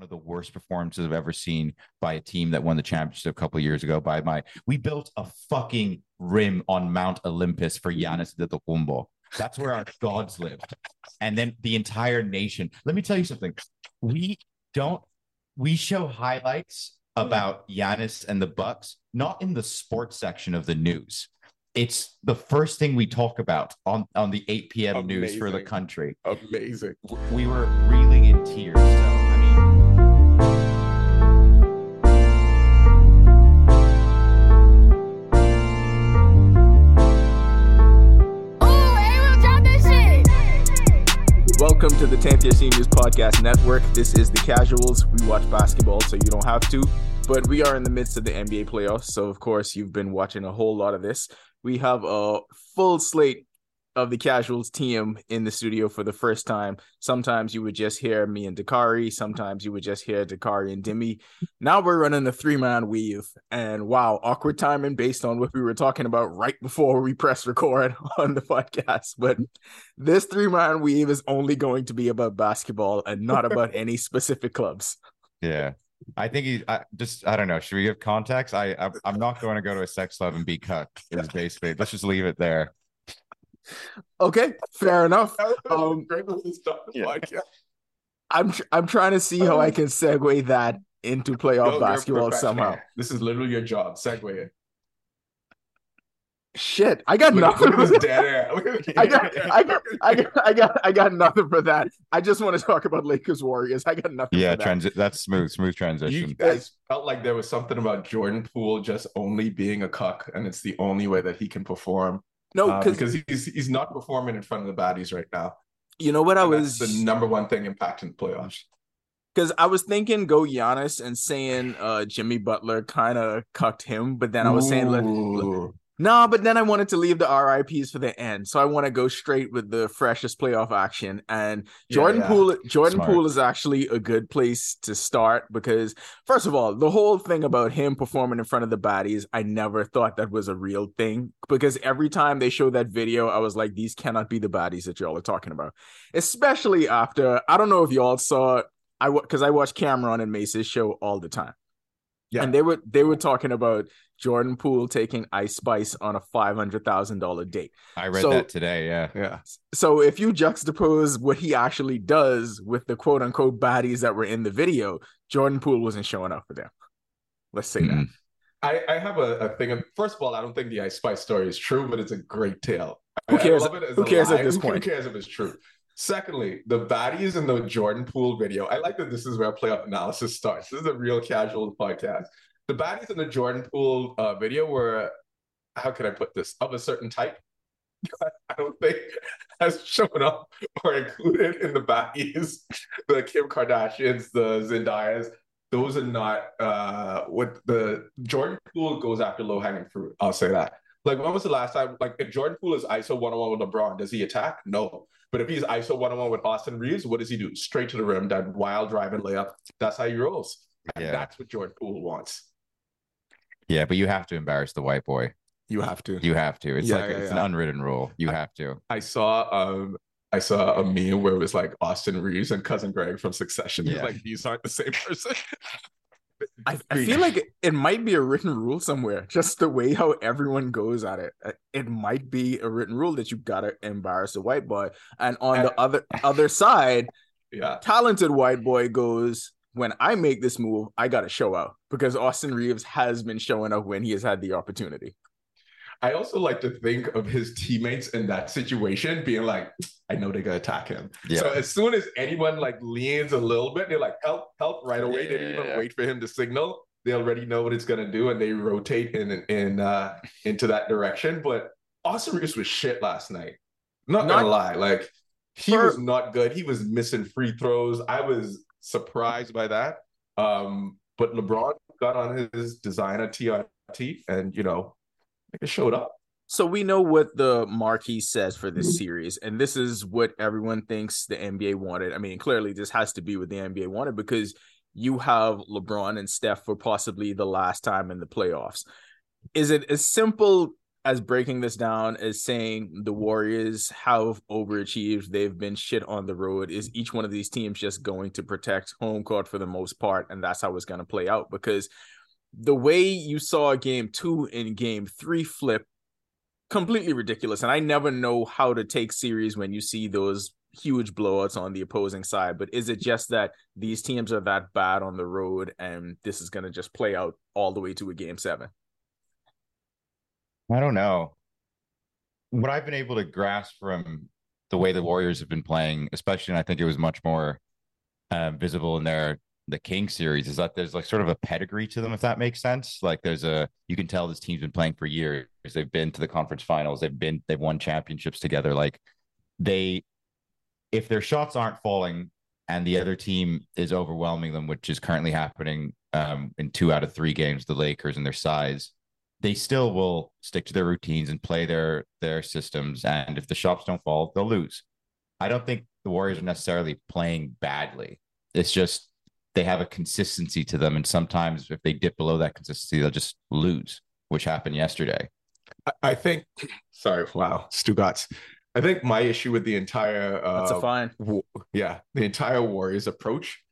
one of the worst performances I've ever seen by a team that won the championship a couple of years ago. By my, we built a fucking rim on Mount Olympus for Giannis Antetokounmpo. That's where our gods lived, and then the entire nation. Let me tell you something. We don't. We show highlights about Giannis and the Bucks, not in the sports section of the news. It's the first thing we talk about on, on the 8 p.m. news for the country. Amazing. We were reeling in tears. Welcome to the 10th Year Seniors Podcast Network. This is The Casuals. We watch basketball, so you don't have to. But we are in the midst of the NBA playoffs. So, of course, you've been watching a whole lot of this. We have a full slate of the Casuals team in the studio for the first time. Sometimes you would just hear me and Dakarai. Sometimes you would just hear Dakarai and Dimi. Now we're running a three man weave. And wow, awkward timing based on what we were talking about right before we press record on the podcast. But this three man weave is only going to be about basketball and not about any specific clubs. yeah. I think he I just I don't know. Should we give context? I, I I'm not going to go to a sex club and be cut. Is basically let's just leave it there. Okay, fair enough. Um, Great way to start the yeah. I'm tr- I'm trying to see how I can segue that into playoff Yo, basketball somehow. This is literally your job. Segue it. Shit, I got Look, nothing. look for that. dead air. I got, I got, I got, I got, I got nothing for that. I just want to talk about Lakers Warriors. I got nothing. Yeah, for that. transi- that's smooth, smooth transition. You transition. guys felt like there was something about Jordan Poole just only being a cuck, and it's the only way that he can perform. No, Uh, because he's he's not performing in front of the baddies right now. you know what I was the number one thing impacting the playoffs. because I was thinking go Giannis and saying uh Jimmy Butler kind of cucked him, but then I was saying let. No, but then I wanted to leave the RIPs for the end. So I want to go straight with the freshest playoff action. And Yeah, Jordan yeah. Poole Jordan Smart. Poole is actually a good place to start because first of all, the whole thing about him performing in front of the baddies, I never thought that was a real thing. Because every time they show that video, I was like, these cannot be the baddies that y'all are talking about. Especially after I don't know if y'all saw I because I watch Cam'ron and Mase's show all the time. Yeah. And they were they were talking about Jordan Poole taking Ice Spice on a five hundred thousand dollar date. I read so- that today. Yeah. yeah. So if you juxtapose what he actually does with the quote unquote baddies that were in the video, Jordan Poole wasn't showing up for them. Let's say that. Mm. I, I have a, a thing. Of, first of all, I don't think the Ice Spice story is true, but it's a great tale. Who I- I cares- love it as who a cares at this point? Who cares if it's true? Secondly, the baddies in the Jordan Poole video. I like that this is where playoff analysis starts. This is a real casual podcast. The baddies in the Jordan Poole uh, video were, how can I put this, of a certain type. I don't think has shown up or included in the baddies. The Kim Kardashians, the Zendayas, those are not uh what the Jordan Poole goes after low hanging fruit. I'll say that. Like when was the last time? Like if Jordan Poole is ISO one on one with LeBron, does he attack? No. But if he's ISO one on one with Austin Reaves, what does he do? Straight to the rim, that wild drive driving layup. That's how he rolls. And Yeah. that's what Jordan Poole wants. Yeah, but you have to embarrass the white boy. You have to. You have to. It's Yeah, like yeah, it's an unwritten rule. You I- have to. I saw um I saw a meme where it was like Austin Reaves and cousin Greg from Succession. Yeah. Like these aren't the same person. I, I feel like it, might be a written rule somewhere. Just the way how everyone goes at it, Uh, it might be a written rule that you gotta embarrass a white boy. And on the other other side, yeah. talented white boy goes, when I make this move, I gotta show out because Austin Reaves has been showing up when he has had the opportunity. I also like to think of his teammates in that situation being like, I know they're gonna attack him. Yeah. So as soon as anyone like leans a little bit, they're like, help, help right away. They don't even Yeah. wait for him to signal. They already know what it's gonna do and they rotate in in uh into that direction. But Austin Reaves was shit last night. Not, Not- gonna lie. Like he For- was not good. He was missing free throws. I was surprised by that. Um, but LeBron got on his designer TRT and you know, it showed up. So we know what the marquee says for this mm-hmm. series, and this is what everyone thinks the NBA wanted. I mean, clearly this has to be what the NBA wanted because you have LeBron and Steph for possibly the last time in the playoffs. Is it as simple as breaking this down as saying the Warriors have overachieved. They've been shit on the road. Is each one of these teams just going to protect home court for the most part? And that's how it's going to play out because the way you saw game two and game three flip, completely ridiculous. And I never know how to take series when you see those huge blowouts on the opposing side. But is it just that these teams are that bad on the road and this is going to just play out all the way to a game seven? I don't know. What I've been able to grasp from the way the Warriors have been playing, especially, and I think it was much more uh, visible in their the King series, is that there's like sort of a pedigree to them, if that makes sense. Like there's a you can tell this team's been playing for years. They've been to the conference finals. They've been they've won championships together. Like they, if their shots aren't falling and the other team is overwhelming them, which is currently happening um, in two out of three games, the Lakers and their size they still will stick to their routines and play their their systems. And if the shots don't fall, they'll lose. I don't think the Warriors are necessarily playing badly. It's just they have a consistency to them, and sometimes if they dip below that consistency, they'll just lose, which happened yesterday. I think. Sorry, wow, Stugotz. I think my issue with the entire uh, That's a fine. w- yeah, the entire Warriors approach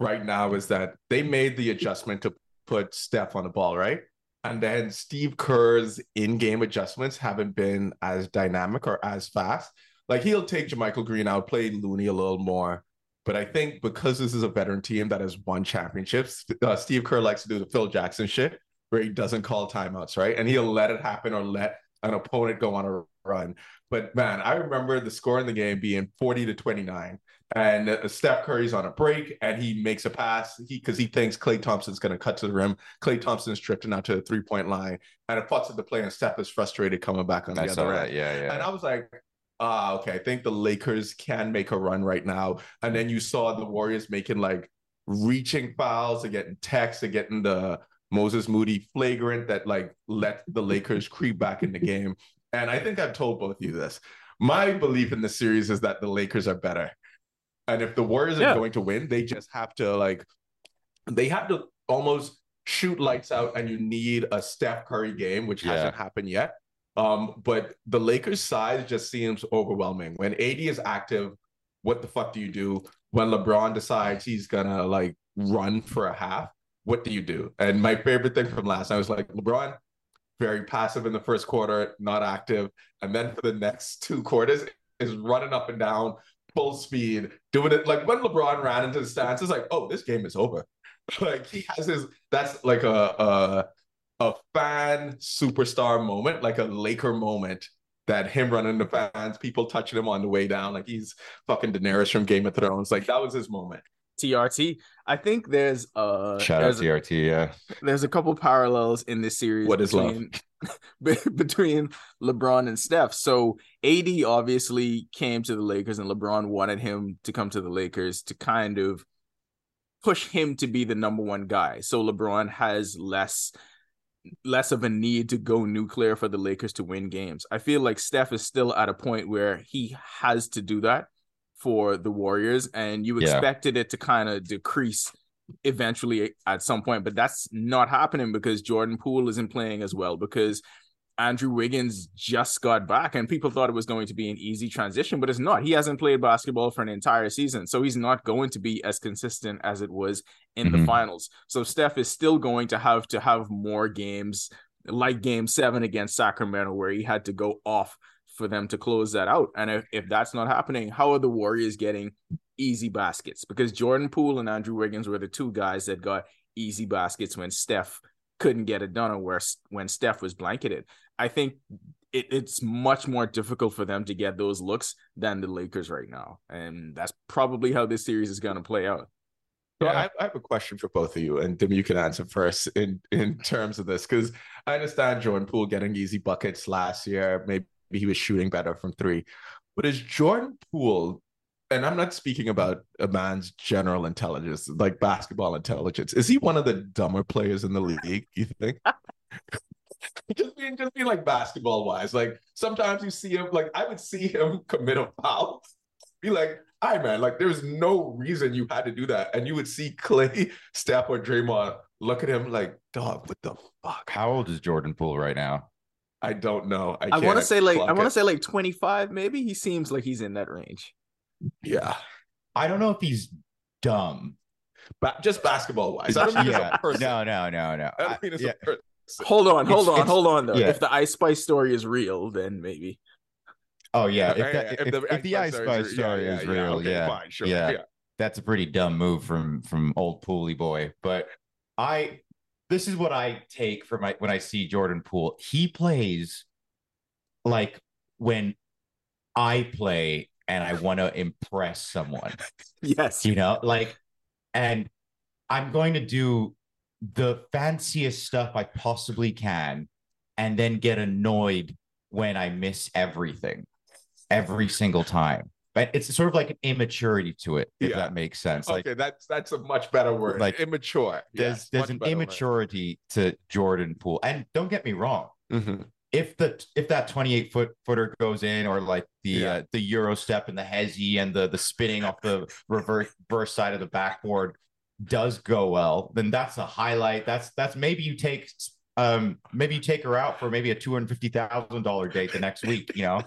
right now is that they made the adjustment to put Steph on the ball, right? And then Steve Kerr's in-game adjustments haven't been as dynamic or as fast. Like he'll take JaMychal Green out, play Looney a little more. But I think because this is a veteran team that has won championships, uh, Steve Kerr likes to do the Phil Jackson shit where he doesn't call timeouts, right? And he'll let it happen or let an opponent go on a run. But man, I remember the score in the game being 40 to 29 and uh, Steph Curry's on a break and he makes a pass he because he thinks Klay Thompson's going to cut to the rim. Klay Thompson's drifting out to the three point line and it puts at the play and Steph is frustrated coming back on the I other end. that. Yeah, yeah. And I was like, ah, okay, I think the Lakers can make a run right now. And then you saw the Warriors making like reaching fouls and getting texts and getting the Moses Moody flagrant that like let the Lakers creep back in the game. And I think I've told both of you this. My belief in the series is that the Lakers are better. And if the Warriors Yeah. are going to win, they just have to like they have to almost shoot lights out and you need a Steph Curry game, which Yeah. hasn't happened yet. Um, but the Lakers' size just seems overwhelming. When AD is active, what the fuck do you do? When LeBron decides he's gonna like run for a half, what do you do? And my favorite thing from last night was like LeBron, very passive in the first quarter, not active, and then for the next two quarters is running up and down, full speed, doing it like when LeBron ran into the stands, it's like, oh, this game is over. like he has his that's like a a a fan superstar moment, like a Laker moment. That him running the fans, people touching him on the way down, like he's fucking Daenerys from Game of Thrones. Like that was his moment. TRT. I think there's uh Shout out there's, TRT. Yeah. there's a couple parallels in this series What is between be- between LeBron and Steph. So AD obviously came to the Lakers and LeBron wanted him to come to the Lakers to kind of push him to be the number one guy. So LeBron has less less of a need to go nuclear for the Lakers to win games. I feel like Steph is still at a point where he has to do that for the Warriors and you Yeah. expected it to kind of decrease eventually at some point, but that's not happening because Jordan Poole isn't playing as well because Andrew Wiggins just got back and people thought it was going to be an easy transition, but it's not. He hasn't played basketball for an entire season, so he's not going to be as consistent as it was in the Mhm. finals. So Steph is still going to have to have more games like game 7 against Sacramento where he had to go off for them to close that out. And if, if that's not happening, how are the Warriors getting easy baskets? Because Jordan Poole and Andrew Wiggins were the two guys that got easy baskets when Steph couldn't get it done or where when Steph was blanketed. I think it, it's much more difficult for them to get those looks than the Lakers right now. And that's probably how this series is going to play out. So Yeah. I, I have a question for both of you, and Dim, you can answer first in in terms of this because I understand Jordan Poole getting easy buckets last year. Maybe he was shooting better from three, but is Jordan Poole? And I'm not speaking about a man's general intelligence, like basketball intelligence. Is he one of the dumber players in the league? You think? just being, just being like basketball wise. Like sometimes you see him, like I would see him commit a foul, be like, "All right, man, like there's no reason you had to do that," and you would see Klay, Steph, or Draymond look at him like, "Dog, what the fuck?" How old is Jordan Poole right now? I don't know. I, I want to say like I want to say like 25 maybe. He seems like he's in that range. yeah, I don't know if he's dumb. ba- just basketball wise. I don't mean as yeah. a person. No, no, no, no. I I- don't mean as yeah. a person. Hold on, hold It's- on, it's- hold on though. yeah. If the Ice Spice story is real, then maybe. Oh yeah, Yeah, if, that, if, if the if the Ice Ice Spice Spice story- story yeah, is yeah, yeah, real, okay, yeah, fine, sure, yeah, yeah. that's a pretty dumb move from from old Pooley boy. But I, this is what I take from my when I see Jordan Poole. He plays like when I play and I want to impress someone. Yes. you know like and i'm going to do the fanciest stuff i possibly can and then get annoyed when i miss everything every single time but it's sort of like an immaturity to it if Yeah. that makes sense like okay, that's that's a much better word. Like, immature. there's there's an better word. immaturity to jordan poole and don't get me wrong Mhm. if the if that 28 foot footer goes in or like the Yeah. uh, the euro step and the hezzy and the the spinning off the reverse reverse side of the backboard does go well then that's a highlight. That's that's maybe you take um maybe you take her out for maybe a $250,000 date the next week you know?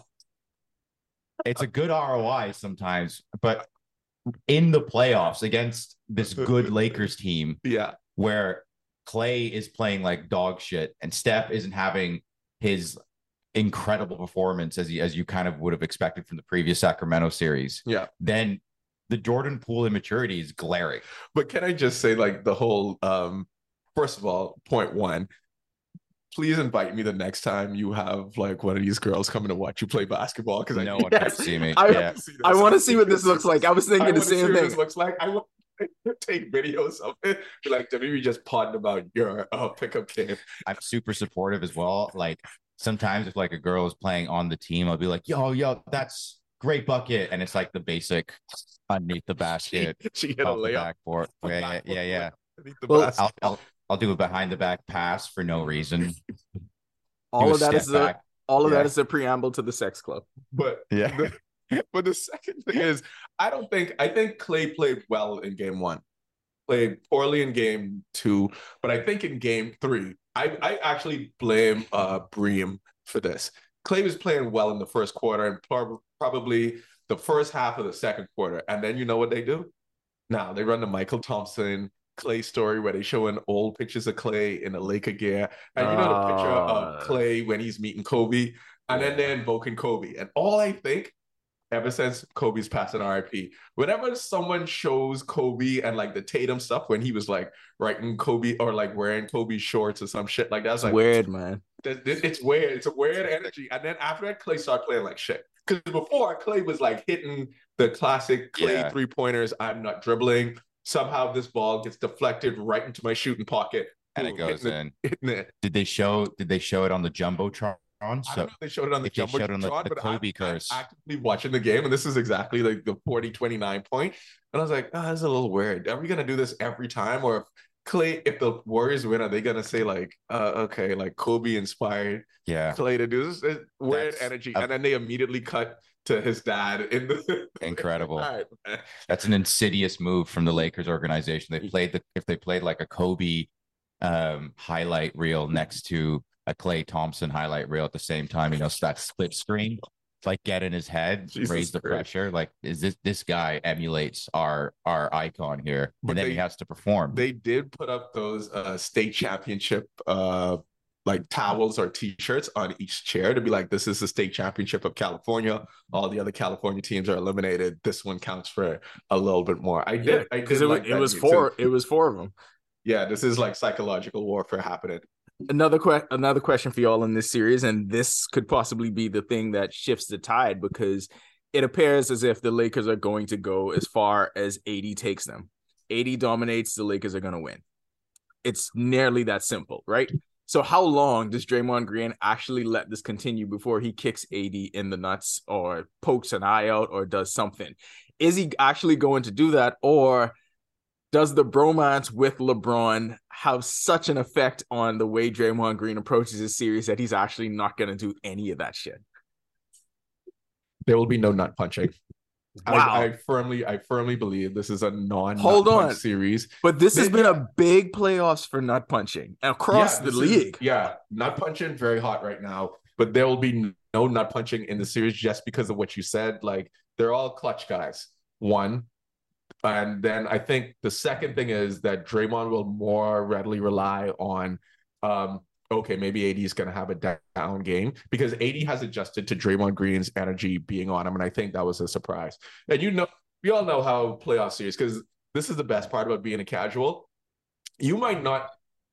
It's a good ROI sometimes but in the playoffs against this good Lakers team Yeah, where Klay is playing like dog shit and Steph isn't having his incredible performance as you, as you kind of would have expected from the previous Sacramento series, yeah. then the Jordan Poole immaturity is glaring. But can I just say, like, the whole um, first of all, point one, please invite me the next time you have like one of these girls coming to watch you play basketball because I No need one can Yes. see me. I- yeah. I want to see what this looks like. I was I thinking the wanna see same what thing. This looks like I want to take videos of it. Be like, we just podding about your uh, pickup game. I'm super supportive as well. Like sometimes if like a girl is playing on the team, I'll be like, yo, yo, that's great bucket. And it's like the basic underneath the basket. She hit a off the layup. backboard. Yeah, yeah, yeah, yeah. the Well. I'll, I'll I'll do a behind the back pass for no reason. All of that step is all of Yeah. that is a preamble to the sex club. But Yeah. the, but the second thing is, I don't think I think Klay played well in game one, played poorly in game two, but I think in game three, I I actually blame uh Bream for this. Klay was playing well in the first quarter and prob- probably the first half of the second quarter, and then you know what they do? Now they run the Mychal Thompson. Klay story where they show showing old pictures of Klay in a Laker gear, and you know the picture Ah. of Klay when he's meeting Kobe, and then they're invoking Kobe. And all I think, ever since Kobe's passing RIP, whenever someone shows Kobe and like the Tatum stuff when he was like writing Kobe or like wearing Kobe shorts or some shit like that, it's It's like weird, man. It's weird. It's a weird energy. And then after that, Klay started playing like shit. Because before Klay was like hitting the classic Klay Yeah. three pointers. I'm not dribbling. Somehow this ball gets deflected right into my shooting pocket. and it goes in. Did they show? Did they show it on the jumbotron? I don't know if they showed it on the jumbo showed on the- shot, the but I'm- Kobe I'm actively watching the game, and this is exactly like the 40 29 point. And I was like, oh, that's a little weird. Are we gonna do this every time? Or if Klay, if the Warriors win, are they gonna say like, uh, okay, like Kobe inspired yeah, Klay to do this? It's weird That's energy. a- and then they immediately cut to his dad in the incredible. Right. That's an insidious move from the Lakers organization. They played the if they played like a Kobe um highlight reel next to a Klay Thompson highlight reel at the same time, you know, so that split screen, like get in his head, Jesus raise the Christ. pressure. Like, is this this guy emulates our our icon here, But and then they- he has to perform. They did put up those uh state championship uh like towels or t-shirts on each chair to be like this is the state championship of California. All the other California teams are eliminated. This one counts for a little bit more. I did because did it, wa- like it that was too. four. It was four of them. Yeah, this is like psychological warfare happening. Another que- another question for y'all in this series, and this could possibly be the thing that shifts the tide because it appears as if the Lakers are going to go as far as AD takes them. AD dominates, the Lakers are going to win. It's nearly that simple, right? So how long does Draymond Green actually let this continue before he kicks AD in the nuts or pokes an eye out or does something? Is he actually going to do that or does the bromance with LeBron have such an effect on the way Draymond Green approaches his series that he's actually not going to do any of that shit? There will be no nut punching. Wow. I, I firmly, I firmly believe this is a non Hold on. series. But this has been a big playoffs for nut punching across Yeah, the this is- league. yeah, nut punching very hot right now, but there will be no nut punching in the series just because of what you said. Like they're all clutch guys. One, and then I think the second thing is that Draymond will more readily rely on, um, okay, maybe AD is going to have a down game because AD has adjusted to Draymond Green's energy being on him, and I think that was a surprise. And you know, we all know how playoff series because this is the best part about being a casual. You might not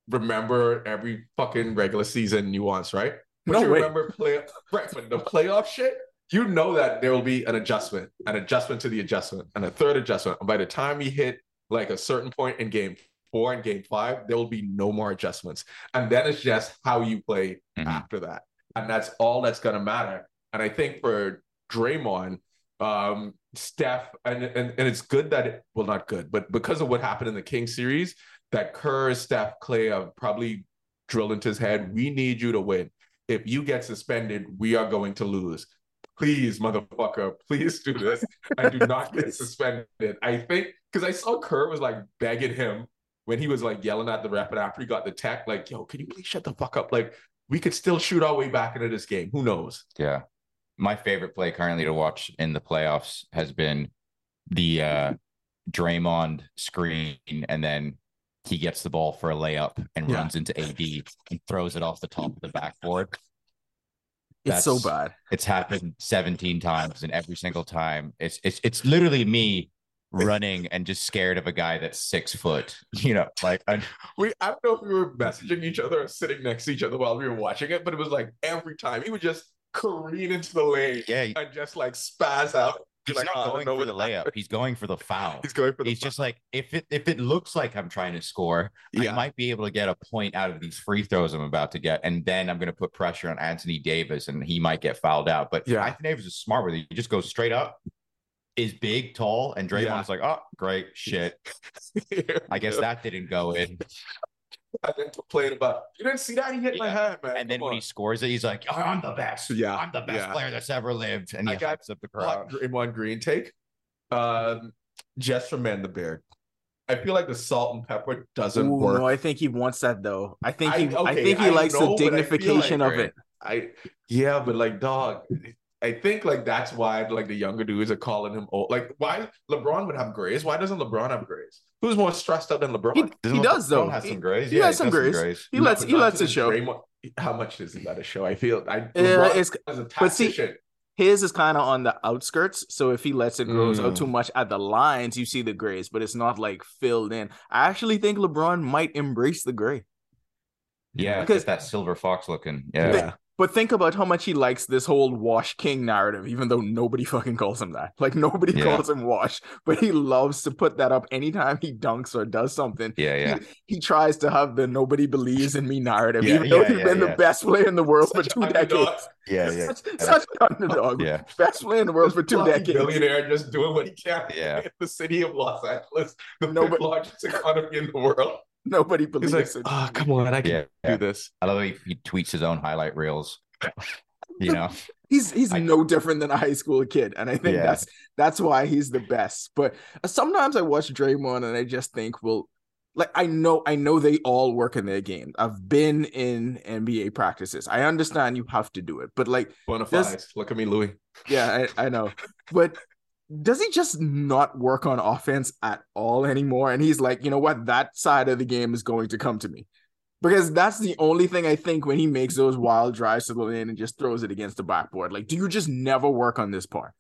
remember every fucking regular season nuance, right? But No you way. remember play right, but the playoff shit, you know that there will be an adjustment, an adjustment to the adjustment, and a third adjustment. And by the time you hit like a certain point in game four and game five, there will be no more adjustments. And then it's just how you play Mhm. after that. And that's all that's gonna matter. And I think for Draymond, um, Steph, and, and and it's good that it well, not good, but because of what happened in the King series, that Kerr, Steph, Clay have probably drilled into his head. We need you to win. If you get suspended, we are going to lose. Please, motherfucker, please do this I do not get suspended. I think because I saw Kerr was like begging him when he was like yelling at the ref, and after he got the tech, like, yo, can you please shut the fuck up? Like, we could still shoot our way back into this game. Who knows? Yeah. My favorite play currently to watch in the playoffs has been the uh Draymond screen and then he gets the ball for a layup and Yeah. runs into AD and throws it off the top of the backboard. It's so bad. It's happened 17 times and every single time it's it's it's literally me running and just scared of a guy that's six foot. You know, like I, We I don't know if we were messaging each other or sitting next to each other while we were watching it, but it was like every time he would just careen into the lane yeah, and just like spaz out. He's like, not "Oh, going for the layup. He's going for the foul. He's going for the He's just like if it if it looks like I'm trying to score, Yeah. I might be able to get a point out of these free throws I'm about to get, and then I'm going to put pressure on Anthony Davis, and he might get fouled out. But Yeah. Anthony Davis is smart with it. He just goes straight up, is big, tall, and Draymond's Yeah. like, oh, great shit. I guess that didn't go in. And then complain about you didn't see that he hit my Yeah. hand, man. And then Come when on. he scores it, he's like, oh, I'm the best. Yeah, I'm the best yeah. player that's ever lived, and he I got hypes up the hot crowd. Draymond Green take, um, just for man the beard. I feel like the salt and pepper doesn't Ooh, work. no, I think he wants that though. I think I- he, I, okay, think he I likes know, the but I feel dignification like- of it. I yeah, but like dog, I think like that's why like the younger dudes are calling him old. Like why LeBron would have grays? Why doesn't LeBron have grays? Who's more stressed out than LeBron? He, he does LeBron though. Has some grays. he yeah, has some grays. He lets he lets it show. How much does he let it show? I feel I Uh, it's but see- his is kind of on the outskirts. So if he lets it grows out Mm. too much at the lines, you see the grays, but it's not like filled in. I actually think LeBron might embrace the gray. Yeah, Because- because that silver fox looking. Yeah. Yeah. But think about how much he likes this whole Wash King narrative, even though nobody fucking calls him that. Like nobody Yeah. calls him Wash, but he loves to put that up anytime he dunks or does something. Yeah, yeah. He tries to have the nobody believes in me narrative, Yeah, even though yeah, he's yeah, been the best player in the world Such for two underdog. decades. Yeah, yeah. Such, such an underdog. Yeah. Best player in the world for two Fucking decades. Billionaire just doing what he can. Yeah. In the city of Los Angeles, the No, fifth but- largest economy in the world. Nobody He's believes like, it. oh, come on, I can Yeah, do yeah. this. I love how he, he tweets his own highlight reels. You know, He's he's I- no different than a high school kid, and I think Yeah. that's that's why he's the best. But uh, sometimes I watch Draymond and I just think, well, like I know I know they all work in their game. I've been in NBA practices. I understand you have to do it, but like, Bona This- fides. Look at me, Louis. yeah, I, I know, but. Does he just not work on offense at all anymore? And he's like, you know what? That side of the game is going to come to me. Because that's the only thing I think when he makes those wild drives to the lane and just throws it against the backboard. Like, do you just never work on this part?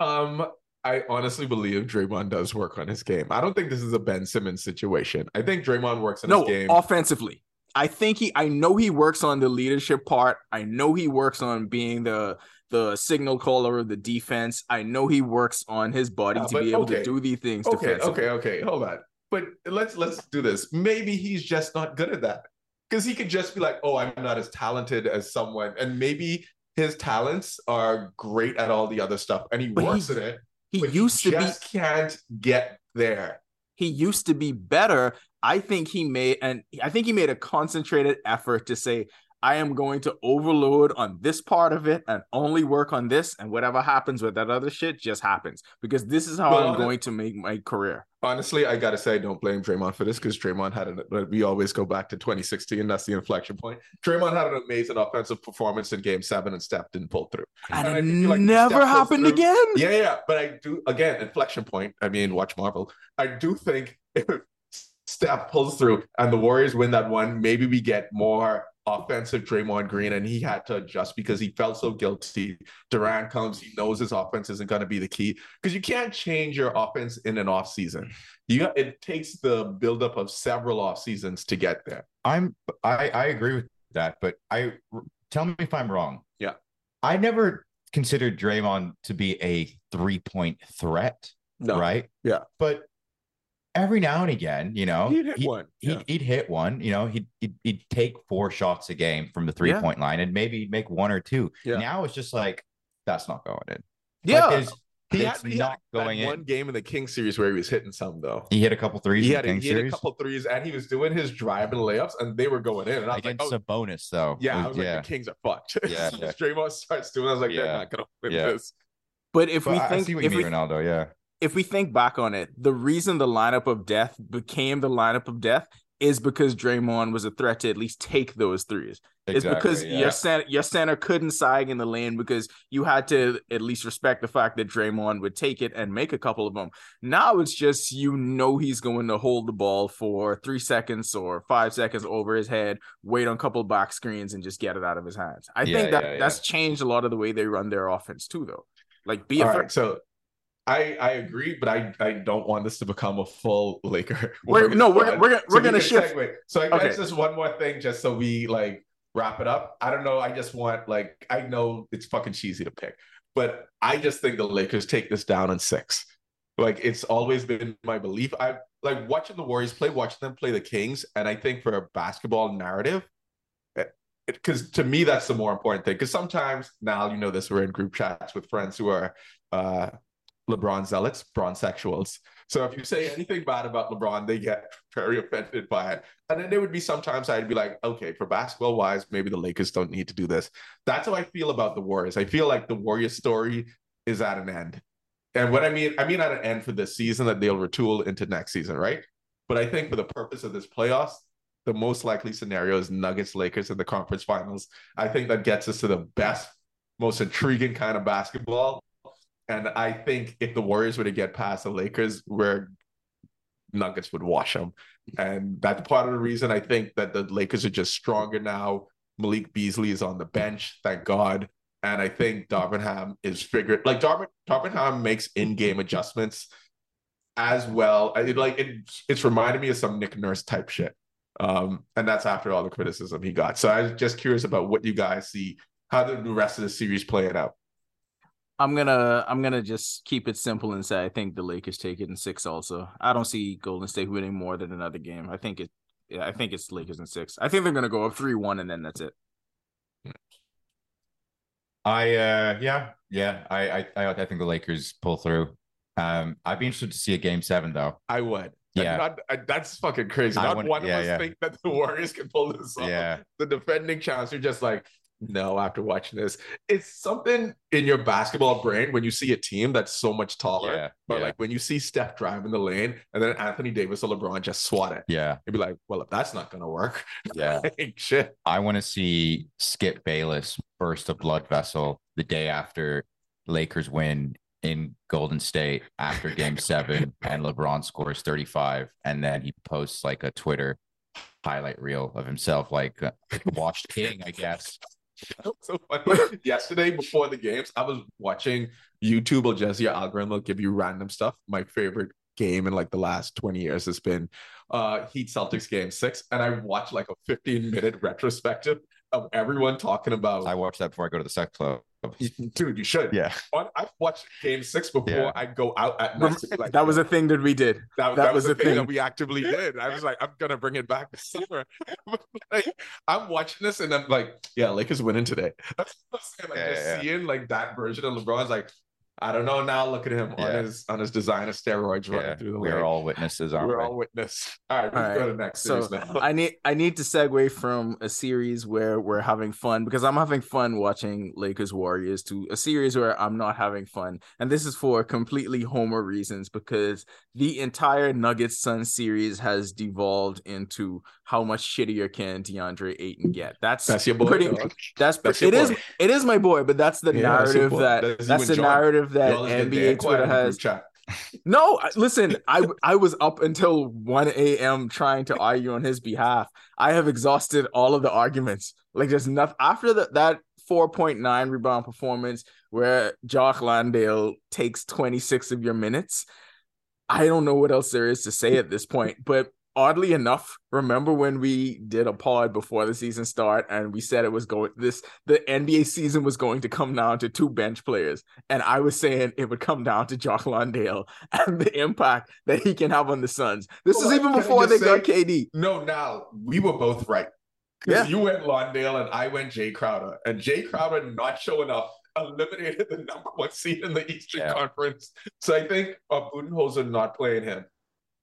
Um, I honestly believe Draymond does work on his game. I don't think this is a Ben Simmons situation. I think Draymond works on no, his game. offensively. I think he I know he works on the leadership part. I know he works on being the the signal caller of the defense. I know he works on his body to be able to do these things okay, defensively. okay, okay. Hold on. But let's let's do this. Maybe he's just not good at that. Because he could just be like, oh, I'm not as talented as someone. And maybe his talents are great at all the other stuff. And he But he- works at it. He used he to be can't get there. he used to be better. I think he made and I think he made a concentrated effort to say, I am going to overload on this part of it and only work on this, and whatever happens with that other shit just happens because this is how Well, I'm going to make my career. Honestly, I gotta say, I don't blame Draymond for this because Draymond had an. We always go back to 2016. That's the inflection point. Draymond had an amazing offensive performance in Game Seven, and Steph didn't pull through. And, And it I like never happened again. Yeah, yeah, but I do again inflection point. I mean, watch Marvel. I do think if Steph pulls through and the Warriors win that one, maybe we get more offensive Draymond Green, and he had to adjust because he felt so guilty. Durant comes, he knows his offense isn't going to be the key because you can't change your offense in an off season. You it takes the buildup of several off seasons to get there. I'm I I agree with that, but I tell me if I'm wrong. Yeah. I never considered Draymond to be a three point threat, No. right? Yeah. But every now and again, you know, He'd hit he- one. He'd, Yeah. he'd hit one, you know, he'd, he'd, he'd take four shots a game from the three Yeah. point line and maybe make one or two. Yeah. Now it's just like, that's not going in. Yeah. Like, He it's had, he not had going in. one game in the King series where he was hitting some though. He hit a couple threes He in had, the King he had a couple threes and he was doing his drive and layups and they were going in. And I was Against like, oh, a bonus, though. yeah, I was was- like, the Kings are fucked. Yeah, soon yeah. Draymond starts doing, I was like, they're Yeah. not gonna win Yeah. this. But if But we I- I think see what you if mean, we Renaldo. Yeah. If we think back on it, the reason the lineup of death became the lineup of death is because Draymond was a threat to at least take those threes. It's because yeah. your center your center couldn't sag in the lane because you had to at least respect the fact that Draymond would take it and make a couple of them. Now it's just you know he's going to hold the ball for three seconds or five seconds over his head, wait on a couple of back screens, and just get it out of his hands. I Yeah, think that yeah, that's changed a lot of the way they run their offense too, though. Like be a All threat. right, so I I agree, but I I don't want this to become a full Laker. We're, no, we're, we're, gonna- we're we gonna shift. segue. So I guess Okay. just one more thing, just so we like wrap it up. I don't know. I just want like I know it's fucking cheesy to pick, but I just think the Lakers take this down in six. Like it's always been my belief. I like watching the Warriors play, watching them play the Kings, and I think for a basketball narrative, because to me that's the more important thing. Because sometimes now you know this, we're in group chats with friends who are uh LeBron zealots, Bron sexuals. So if you say anything bad about LeBron, they get very offended by it. And then there would be sometimes I'd be like, okay, for basketball wise, maybe the Lakers don't need to do this. That's how I feel about the Warriors. I feel like the Warriors story is at an end. And what I mean, I mean at an end for this season that they'll retool into next season, right? But I think for the purpose of this playoffs, the most likely scenario is Nuggets Lakers in the conference finals. I think that gets us to the best, most intriguing kind of basketball. And I think if the Warriors were to get past the Lakers, where Nuggets would wash them. And that's part of the reason I think that the Lakers are just stronger now. Malik Beasley is on the bench, thank God. And I think Darvin Ham is figured like Darvin, Darvin Ham makes in-game adjustments as well. I like it, it's reminded me of some Nick Nurse type shit. Um, and that's after all the criticism he got. So I was just curious about what you guys see, how the rest of the series playing out. I'm gonna I'm gonna just keep it simple and say I think the Lakers take it in six. Also, I don't see Golden State winning more than another game. I think it. Yeah, I think it's Lakers in six. I think they're gonna go up three one and then that's it. I uh yeah, yeah. I I I I think the Lakers pull through. Um I'd be interested to see a game seven though. I would. Yeah. Not, I, that's fucking crazy. Not would- one yeah, of us yeah. think that the Warriors can pull this off. Yeah. The defending champs are just like, no, after watching this. It's something in your basketball brain when you see a team that's so much taller. Yeah. But yeah, like when you see Steph drive in the lane and then Anthony Davis or LeBron just swat it, yeah, you'd be like, well, if that's not gonna work, yeah. like, shit. I want to see Skip Bayless burst a blood vessel the day after Lakers win in Golden State after game seven and LeBron scores 35 and then he posts like a Twitter highlight reel of himself like uh, watched King, I guess. So funny. Yesterday before the games, I was watching YouTube will just your algorithm will give you random stuff. My favorite game in like the last 20 years has been uh Heat Celtics game six. And I watched like a 15 minute retrospective of everyone talking about I watched that before I go to the sex club. dude, you should. Yeah. I've watched game six before Yeah. I go out at night. to like, that was a thing that we did. that, That that was was the the thing, that we actively did. I was like, I'm gonna bring it back this summer. like, I'm watching this and I'm like, yeah, Lakers winning today. That's what I'm saying. Like Yeah, just yeah, yeah. seeing like that version of LeBron LeBron's like, I don't know now. Look at him on his on his design of steroids running Yeah, through the we lane. are all witnesses, aren't We're we? all witness. All right, All can go to the next so series now. I need I need to segue from a series where we're having fun because I'm having fun watching Lakers Warriors to a series where I'm not having fun, and this is for completely homer reasons because the entire Nuggets Sun series has devolved into how much shittier can DeAndre Ayton get. That's That's your boy. pretty. That's, That's it is it is my boy, but that's the Yeah, narrative boy. that That's that's, the John. Narrative that Y'all just get NBA Twitter in the group has. chat. No, listen, I I was up until 1 a.m. trying to argue on his behalf. I have exhausted all of the arguments. Like there's nothing after the, that 4.9 rebound performance where Jock Landale takes 26 of your minutes. I don't know what else there is to say at this point, but oddly enough, remember when we did a pod before the season start and we said it was going this the NBA season was going to come down to two bench players and I was saying it would come down to Jock Landale and the impact that he can have on the Suns. This Hold is even before they just got KD. No, now we were both right. Yeah. You went Landale and I went Jay Crowder. And Jay Crowder not showing up eliminated the number one seed in the Eastern Yeah. Conference. So I think uh, Budenholzer not playing him.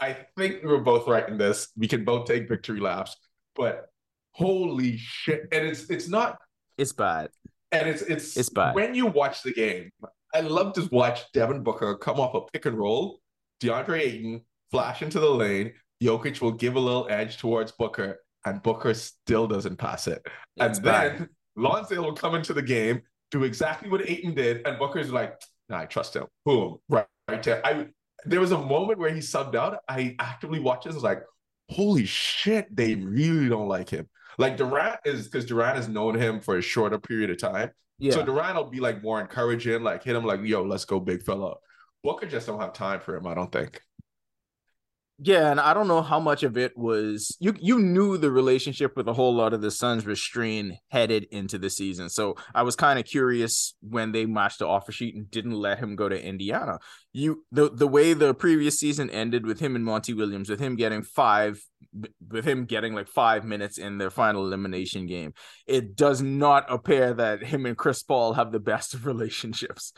I think we were both right in this. We can both take victory laps. But holy shit. And it's it's not It's bad. and it's it's It's bad. when you watch the game. I love to watch Devin Booker come off a pick and roll, DeAndre Ayton flash into the lane. Jokic will give a little edge towards Booker, and Booker still doesn't pass it. It's and bad. then Landale will come into the game, do exactly what Ayton did, and Booker's like, nah, I trust him. Boom, right, right there. I there was a moment where he subbed out. I actively watched this, I was like, holy shit, they really don't like him. Like Durant is because Durant has known him for a shorter period of time. Yeah. So Durant will be like more encouraging, like hit him like, yo, let's go, big fella. Booker just don't have time for him, I don't think. Yeah, and I don't know how much of it was you you knew the relationship with a whole lot of the Suns was strained headed into the season. So I was kind of curious when they matched the offer sheet and didn't let him go to Indiana. You the the way the previous season ended with him and Monty Williams, with him getting five with him getting like five minutes in their final elimination game, it does not appear that him and Chris Paul have the best of relationships.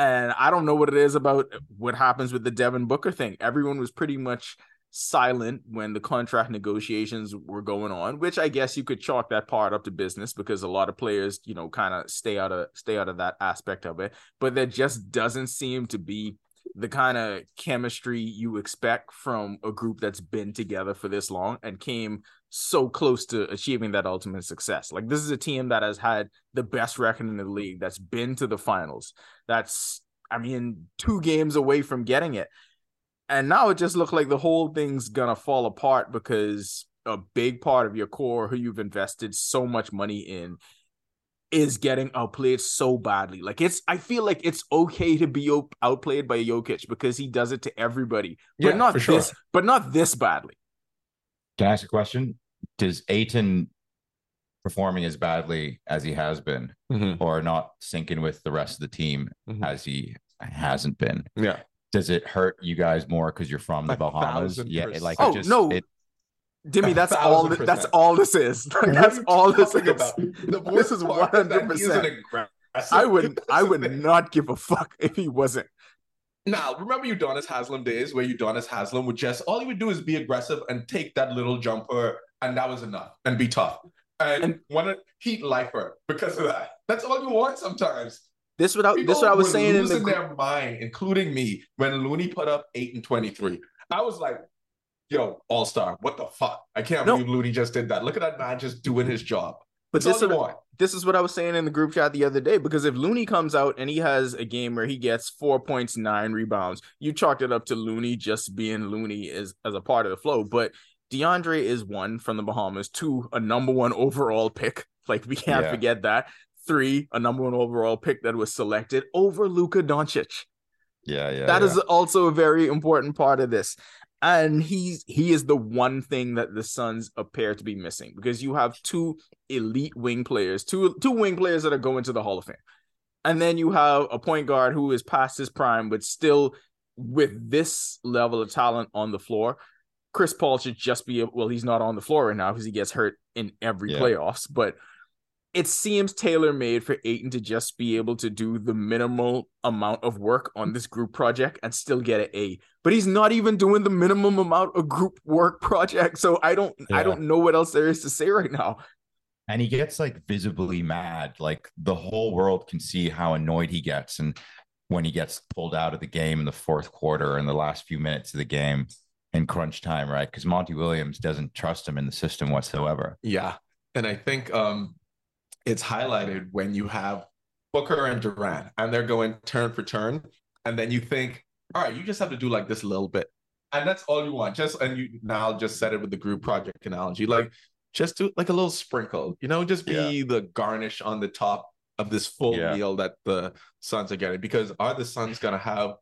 And I don't know what it is about what happens with the Devin Booker thing. Everyone was pretty much silent when the contract negotiations were going on, which I guess you could chalk that part up to business because a lot of players, you know, kind of stay out of stay out of that aspect of it. But there just doesn't seem to be the kind of chemistry you expect from a group that's been together for this long and came so close to achieving that ultimate success. Like this is a team that has had the best record in the league, that's been to the finals. That's I mean, two games away from getting it. And now it just looked like the whole thing's gonna fall apart because a big part of your core who you've invested so much money in is getting outplayed so badly. Like it's I feel like it's okay to be out- outplayed by Jokic because he does it to everybody. But Yeah, not for sure. this but not this badly. Can I ask a question? Does Ayton performing as badly as he has been, or not syncing with the rest of the team Mhm. as he hasn't been? Yeah. Does it hurt you guys more because you're from the A Bahamas? Yeah, it, like percent. it Oh, just, no. it, Dimmy, that's thousand all. That's all this is. What that's all this is. about? The This is part is that 100%. He's an aggressive. I would. That's I would not give a fuck if he wasn't. Now, remember Udonis Haslam days where Udonis Haslam would just all he would do is be aggressive and take that little jumper, and that was enough, and be tough. And, And- want to heat lifer because of that. That's all you want sometimes. This what I, People this what I was saying in the their mind, including me, when Looney put up eight and twenty-three. I was like, "Yo, all star, what the fuck? I can't No. believe Looney just did that. Look at that man just doing his job. But That's this you what, want. this is what I was saying in the group chat the other day. Because if Looney comes out and he has a game where he gets four points, nine rebounds, you chalked it up to Looney just being Looney as as a part of the flow. But DeAndre is one from the Bahamas, two a number one overall pick. Like we can't Yeah. forget that. Three a number one overall pick that was selected over Luka Doncic. yeah, yeah. That yeah. is also a very important part of this. And he's he is the one thing that the Suns appear to be missing because you have two elite wing players, two two wing players that are going to the Hall of Fame. And then you have a point guard who is past his prime, but still with this level of talent on the floor. Chris Paul should just be well, he's not on the floor right now because he gets hurt in every Yeah. playoffs, but it seems tailor made for Ayton to just be able to do the minimal amount of work on this group project and still get an A. But he's not even doing the minimum amount of group work project. So I don't I don't know what else there is to say right now. and he gets like visibly mad like the whole world can see how annoyed he gets and when he gets pulled out of the game in the fourth quarter in the last few minutes of the game in crunch time right because monty williams doesn't trust him in the system whatsoever Yeah. And I think um it's highlighted when you have Booker and Durant and they're going turn for turn. And then you think, all right, you just have to do like this a little bit. And that's all you want. Just and you now just said it with the group project analogy. Like just do like a little sprinkle, you know, just be the garnish on the top of this full Yeah. meal that the Suns are getting. Because are the Suns gonna have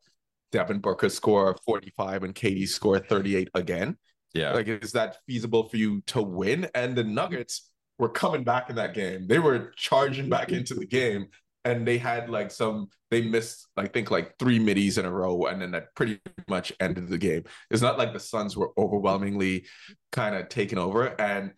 Devin Booker score 45 and KD score 38 again? yeah Like, is that feasible for you to win? And the Nuggets were coming back in that game. They were charging back into the game, and they had like some. They missed, I think, like three middies in a row, and then that pretty much ended the game. It's not like the Suns were overwhelmingly kind of taken over, and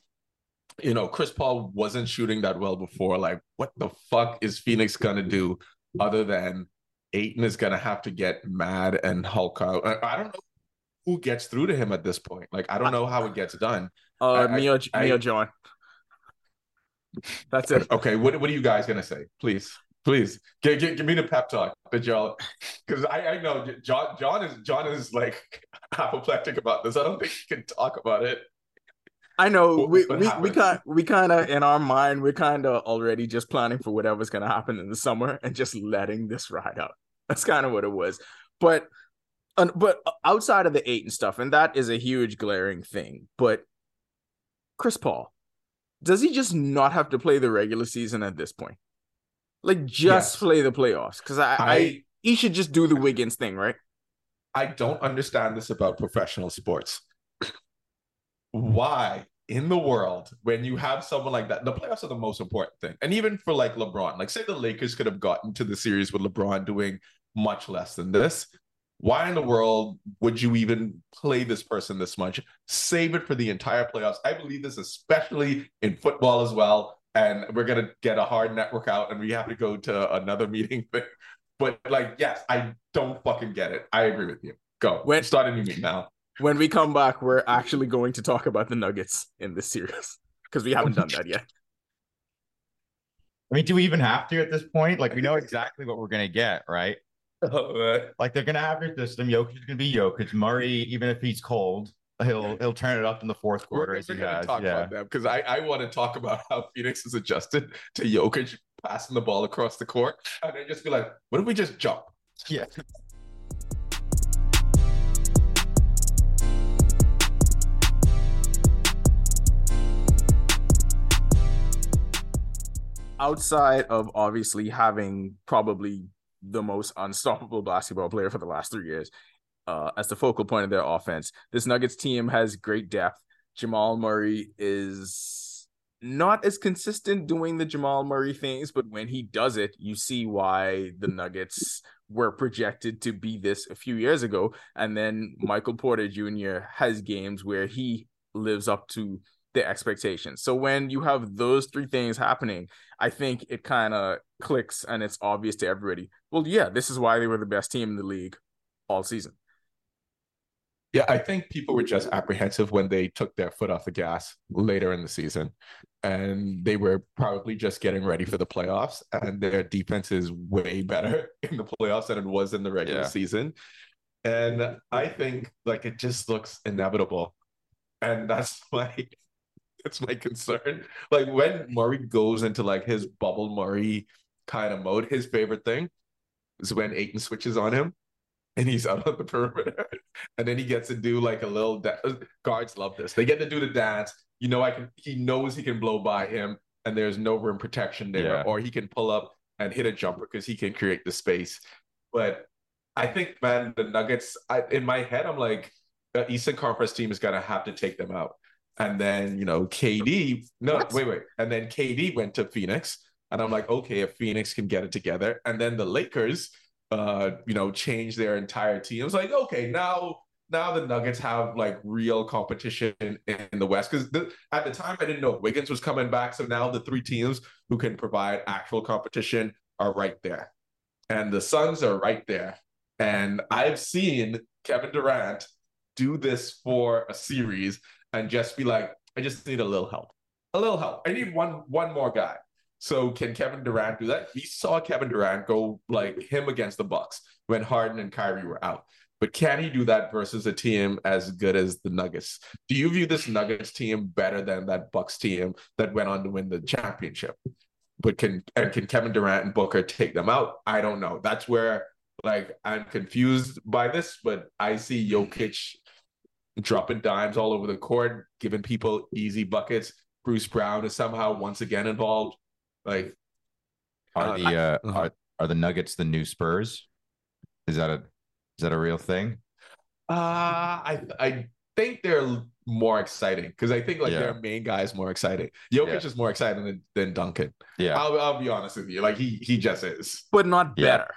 you know, Chris Paul wasn't shooting that well before. Like, what the fuck is Phoenix gonna do other than Ayton is gonna have to get mad and Hulk out? I, don't know who gets through to him at this point. Like, I don't know how it gets done. Uh I- Mio I- Mio John. That's it. Okay, what what are you guys gonna say? Please, please, give, give, give me the pep talk that y'all, because I, I know John John is John is like apoplectic about this. I don't think he can talk about it. I know What- we what we, we kind we kind of in our mind we're kind of already just planning for whatever's gonna happen in the summer and just letting this ride out. That's kind of what it was. But but uh, outside of the eight and stuff, and that is a huge glaring thing. But Chris Paul, does he just not have to play the regular season at this point? Like just Yes. play the playoffs? Because I, I I he should just do the Wiggins thing, right? I don't understand this about professional sports. Why in the world, when you have someone like that, the playoffs are the most important thing. And even for like LeBron, like say the Lakers could have gotten to the series with LeBron doing much less than this. Why in the world would you even play this person this much? Save it for the entire playoffs. I believe this, especially in football as well. And we're gonna get a hard network out, and we have to go to another meeting. But like, yes, I don't fucking get it. I agree with you. Go. When- Start a new meeting now. When we come back, we're actually going to talk about the Nuggets in this series because we haven't done that yet. i mean do we even have to at this point like we know exactly what we're gonna get right like they're gonna have their system. Jokic is gonna be Jokic. Murray even if he's cold he'll he'll turn it up in the fourth quarter We're, we're gonna has talk yeah. about that because I, I want to talk about how Phoenix is adjusted to Jokic passing the ball across the court, and then just be like, "What if we just jump?" yeah. Outside of obviously having probably the most unstoppable basketball player for the last three years uh, as the focal point of their offense, this Nuggets team has great depth. Jamal Murray is not as consistent doing the Jamal Murray things, but when he does it, you see why the Nuggets were projected to be this a few years ago. And then Michael Porter Jr. has games where he lives up to the expectations. So when you have those three things happening, I think it kind of clicks and it's obvious to everybody. Well, yeah, this is why they were the best team in the league all season. Yeah, I think people were just apprehensive when they took their foot off the gas later in the season. And they were probably just getting ready for the playoffs. And their defense is way better in the playoffs than it was in the regular Yeah. season. And I think like it just looks inevitable. And that's my that's my concern. Like when Murray goes into like his bubble Murray kind of mode, his favorite thing is when Ayton switches on him and he's out on the perimeter. And then he gets to do like a little da- uh, guards love this. They get to do the dance. You know, I can he knows he can blow by him and there's no rim protection there, Yeah. or he can pull up and hit a jumper because he can create the space. But I think, man, the Nuggets, I, in my head, I'm like, the Eastern Conference team is gonna have to take them out. And then, you know, KD, no, What? wait, wait. And then KD went to Phoenix. And I'm like, okay, if Phoenix can get it together. And then the Lakers, uh, you know, change their entire team. It's like, okay, now now the Nuggets have like real competition in, in the West because at the time I didn't know Wiggins was coming back. So now the three teams who can provide actual competition are right there, and the Suns are right there. And I've seen Kevin Durant do this for a series and just be like, I just need a little help, a little help. I need one one more guy. So can Kevin Durant do that? We saw Kevin Durant go like him against the Bucks when Harden and Kyrie were out. But can he do that versus a team as good as the Nuggets? Do you view this Nuggets team better than that Bucks team that went on to win the championship? But can and can Kevin Durant and Booker take them out? I don't know. That's where like I'm confused by this, but I see Jokic dropping dimes all over the court, giving people easy buckets. Bruce Brown is somehow once again involved. Like, Are Uh, the I- uh, uh-huh. are are the Nuggets the new Spurs? Is that a is that a real thing? uh, I I think they're more exciting because I think like Yeah. their main guy is more exciting. Jokic Yeah. is more exciting than, than Duncan. Yeah. I'll I'll be honest with you. Like he he just is. but not Yeah. better.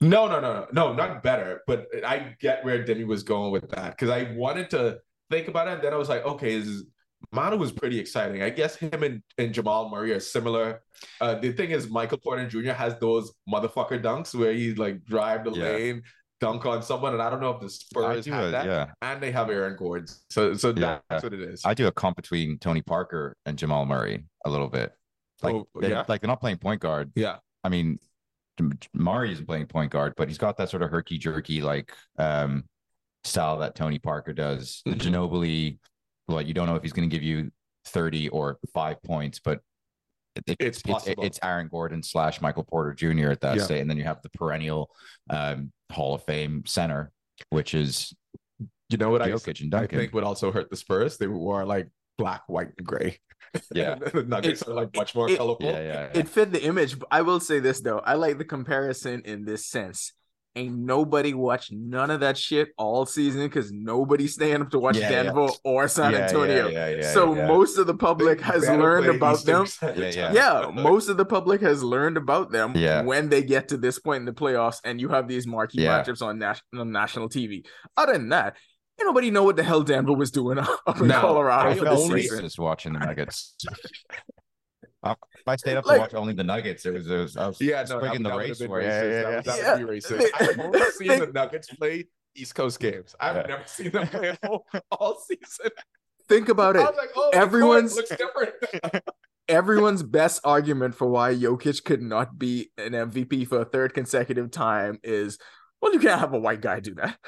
No, no, no, no, no, not better. But I get where Dimi was going with that because I wanted to think about it, and then I was like, okay, this is, Manu was pretty exciting. I guess him and, and Jamal Murray are similar. Uh, the thing is, Michael Porter Jr. has those motherfucker dunks where he like drive the Yeah. lane, dunk on someone, and I don't know if the Spurs have a, that. yeah. And they have Aaron Gordon, so so Yeah. that's what it is. I do a comp between Tony Parker and Jamal Murray a little bit. Like, Oh, they, yeah? like they're not playing point guard. yeah, I mean, Murray isn't playing point guard, but he's got that sort of herky jerky like um style that Tony Parker does. The Mhm. Ginobili, well, you don't know if he's going to give you thirty or five points, but it- it- It's it's possible. it's Aaron Gordon slash Michael Porter Jr. at that Yeah. state, and then you have the perennial um, Hall of Fame center, which is you know what I, Jokic and I think would also hurt the Spurs. They were like black, white, and gray. Yeah. The Nuggets It- are like much more it- colorful. yeah, yeah, yeah. It fit the image. but I will say this though. I like the comparison in this sense. Ain't nobody watched none of that shit all season because nobody's staying up to watch Yeah, yeah. Denver or San Yeah, yeah, Antonio. yeah, yeah, so yeah. most of the public They has better learned play about Eastern them. Standard Yeah, Time. Yeah, most of the public has learned about them Yeah. when they get to this point in the playoffs, and you have these marquee Yeah. matchups on, nas- on national TV. Other than that, ain't nobody know what the hell Denver was doing up in No, Colorado I for felt this only- season. racist watching the Nuggets. If I stayed up Like- to watch only the Nuggets, it was, it was I was Yeah, no, that, the that race would war. Yeah, yeah, racist. yeah. That, that would be racist. I've only seen They- the Nuggets play East Coast games. I've Yeah. never seen them play all, all season. Think about I it. was like, oh, Everyone's- everyone's looks different. Everyone's best argument for why Jokic could not be an MVP for a third consecutive time is, well, you can't have a white guy do that.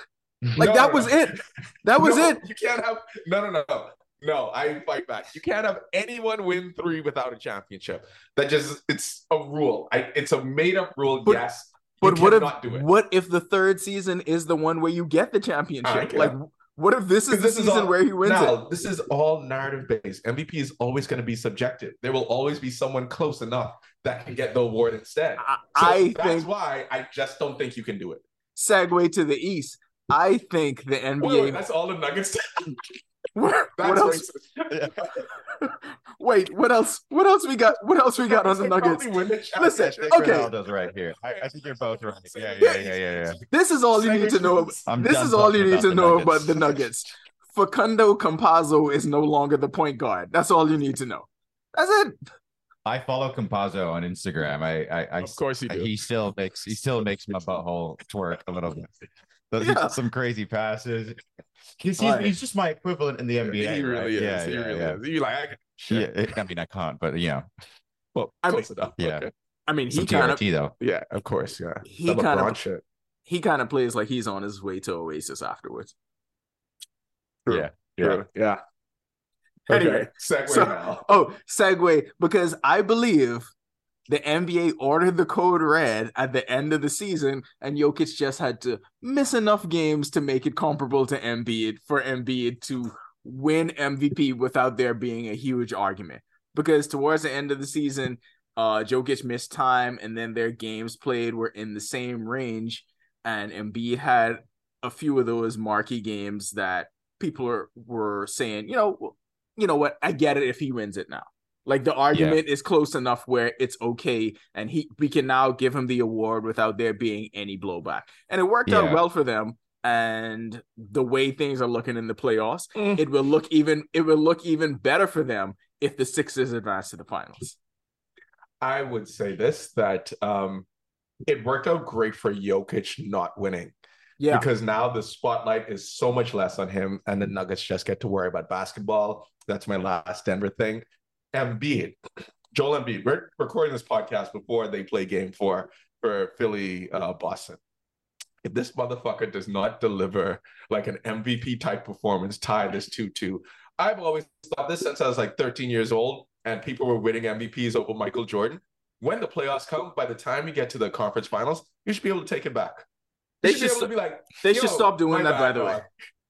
Like No, that was no. it. That was No, it. You can't have no, no, no, no. I fight back. You can't have anyone win three without a championship. That just it's a rule. I, it's a made up rule. But- yes, But what if do it. what if the third season is the one where you get the championship? Like, what if this is the this is season all- where he wins it? this is all narrative based. MVP is always going to be subjective. There will always be someone close enough that can get the award instead. I, So I that's think why I just don't think you can do it. segue to the East. I think the NBA. wait, that's all the Nuggets. what else? racist. Wait, what else? What else we got? What else we got on the Nuggets? probably win the Listen, okay. Renaldo's right here. I, I think you're both right. Yeah, yeah, yeah, yeah, yeah. This is all you need to know. I'm this is all you need to know Nuggets. about the Nuggets. Facundo Campazzo is no longer the point guard. That's all you need to know. That's it. I follow Campazzo on Instagram. I, I, I Of course you do. he still makes he still makes my butthole twerk a little bit. Does Yeah. some crazy passes. He's, he's, Alright. he's just my equivalent in the NBA. he really right? is. Yeah, he yeah, really yeah. is. You like, I, Yeah, shit. it- I mean, I can't, but you know, Well, I close enough. yeah. Okay. I mean, he some kind of though. Yeah, of course. Yeah. He That kind of- shit. he kind of plays like he's on his way to Oasis afterwards. True. Yeah, True. Yeah. Anyway, Okay. Segue so- now. Oh, segue because I believe the NBA ordered the code red at the end of the season, and Jokic just had to miss enough games to make it comparable to Embiid for Embiid to win MVP without there being a huge argument. Because towards the end of the season, uh, Jokic missed time, and then their games played were in the same range, and Embiid had a few of those marquee games that people are, were saying, you know, you know what? I get it if he wins it now. Like the argument is close enough where it's okay, and he we can now give him the award without there being any blowback. And it worked out well for them and the way things are looking in the playoffs, Mm. it will look even it will look even better for them if the Sixers advance to the finals. I would say this that um, it worked out great for Jokic not winning Yeah. because now the spotlight is so much less on him, and the Nuggets just get to worry about basketball. That's my last Denver thing. Embiid, Joel Embiid. We're recording this podcast before they play Game Four for Philly, uh, Boston. If this motherfucker does not deliver like an MVP type performance, tie this two-two. I've always thought this since I was like 13 years old, and people were winning MVPs over Michael Jordan. When the playoffs come, by the time you get to the conference finals, you should be able to take it back. They You should be should able to be like, They should stop doing that, by the way.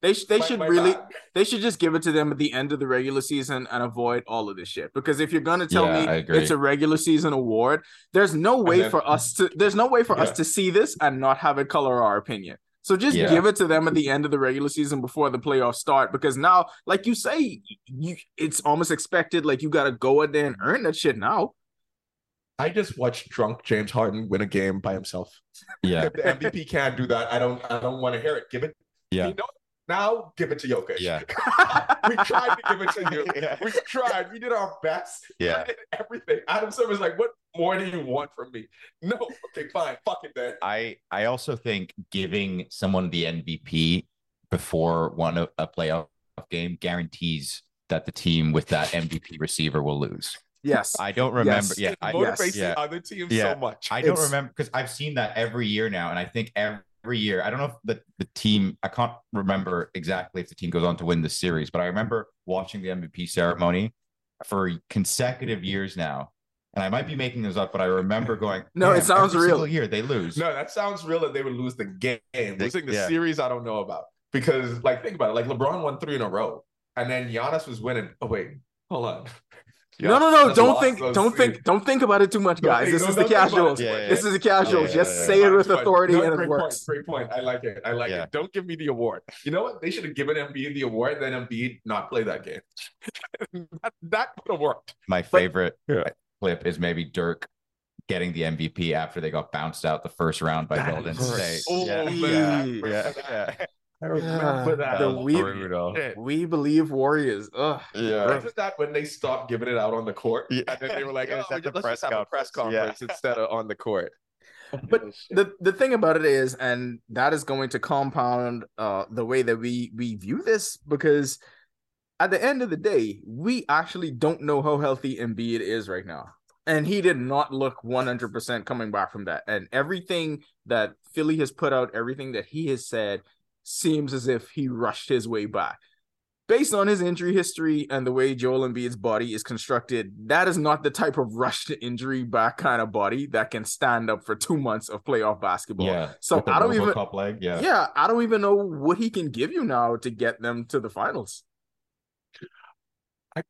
Dog. They sh- they My- should my really bad." they should just give it to them at the end of the regular season and avoid all of this shit. Because if you're gonna tell Yeah, me it's a regular season award, there's no way then- for us to there's no way for us to see this and not have it color our opinion. So just Yeah. give it to them at the end of the regular season before the playoffs start. Because now, like you say, you it's almost expected. Like you got to go out there and earn that shit now. I just watched drunk James Harden win a game by himself. Yeah. If the MVP can't do that, I don't I don't want to hear it. Give it. Yeah. You know, now give it to Jokic. Yeah. we tried to give it to you. Yeah. We tried. We did our best. Yeah. We did everything. Adam Silver's like, what more do you want from me? No. Okay, fine. Fuck it then. I I also think giving someone the MVP before one of a playoff game guarantees that the team with that MVP receiver will lose. Yes. I don't remember. Yes. Yeah, it I, motivates yeah. the other teams Yeah. so much. I don't It's- remember because I've seen that every year now, and I think every year I don't know if the, the team I can't remember exactly if the team goes on to win the series, but I remember watching the MVP ceremony for consecutive years now. And I might be making this up, but I remember going, No, it sounds every real." year they lose. No, that sounds real that they would lose the game. Losing the yeah. series, I don't know about. Because, like, think about it. Like, LeBron won three in a row. And then Giannis was winning. Oh, wait. Hold on. No, no, no! Giannis Don't think, don't series. think, don't think about it too much, guys. think- This is the don't think about it casuals. Yeah, yeah, This is the casuals. Just yeah, say it with Fine, fine. authority No, and it great works. Point, great point. I like it. I like Yeah. it. Don't give me the award. You know what? They should have given Embiid the award, then Embiid not play that game. that that would have worked. My favorite Yeah. clip is maybe Dirk getting the MVP after they got bounced out the first round by That Golden State. so yeah, bad. yeah, yeah, I remember that. The was we- brutal. We believe Warriors. Ugh. Yeah. Wasn't that when they stopped giving it out on the court? Yeah. And then they were like, oh, was at the let's press just have a press conference. conference instead of on the court. But the the thing about it is, and that is going to compound uh the way that we we view this because at the end of the day, we actually don't know how healthy Embiid is right now. And he did not look 100% coming back from that. And everything that Philly has put out, everything that he has said, seems as if he rushed his way back. Based on his injury history and the way Joel Embiid's body is constructed, that is not the type of rush to injury back kind of body that can stand up for two months of playoff basketball. Yeah. So I don't even- leg. Yeah. Yeah, I don't even know what he can give you now to get them to the finals. I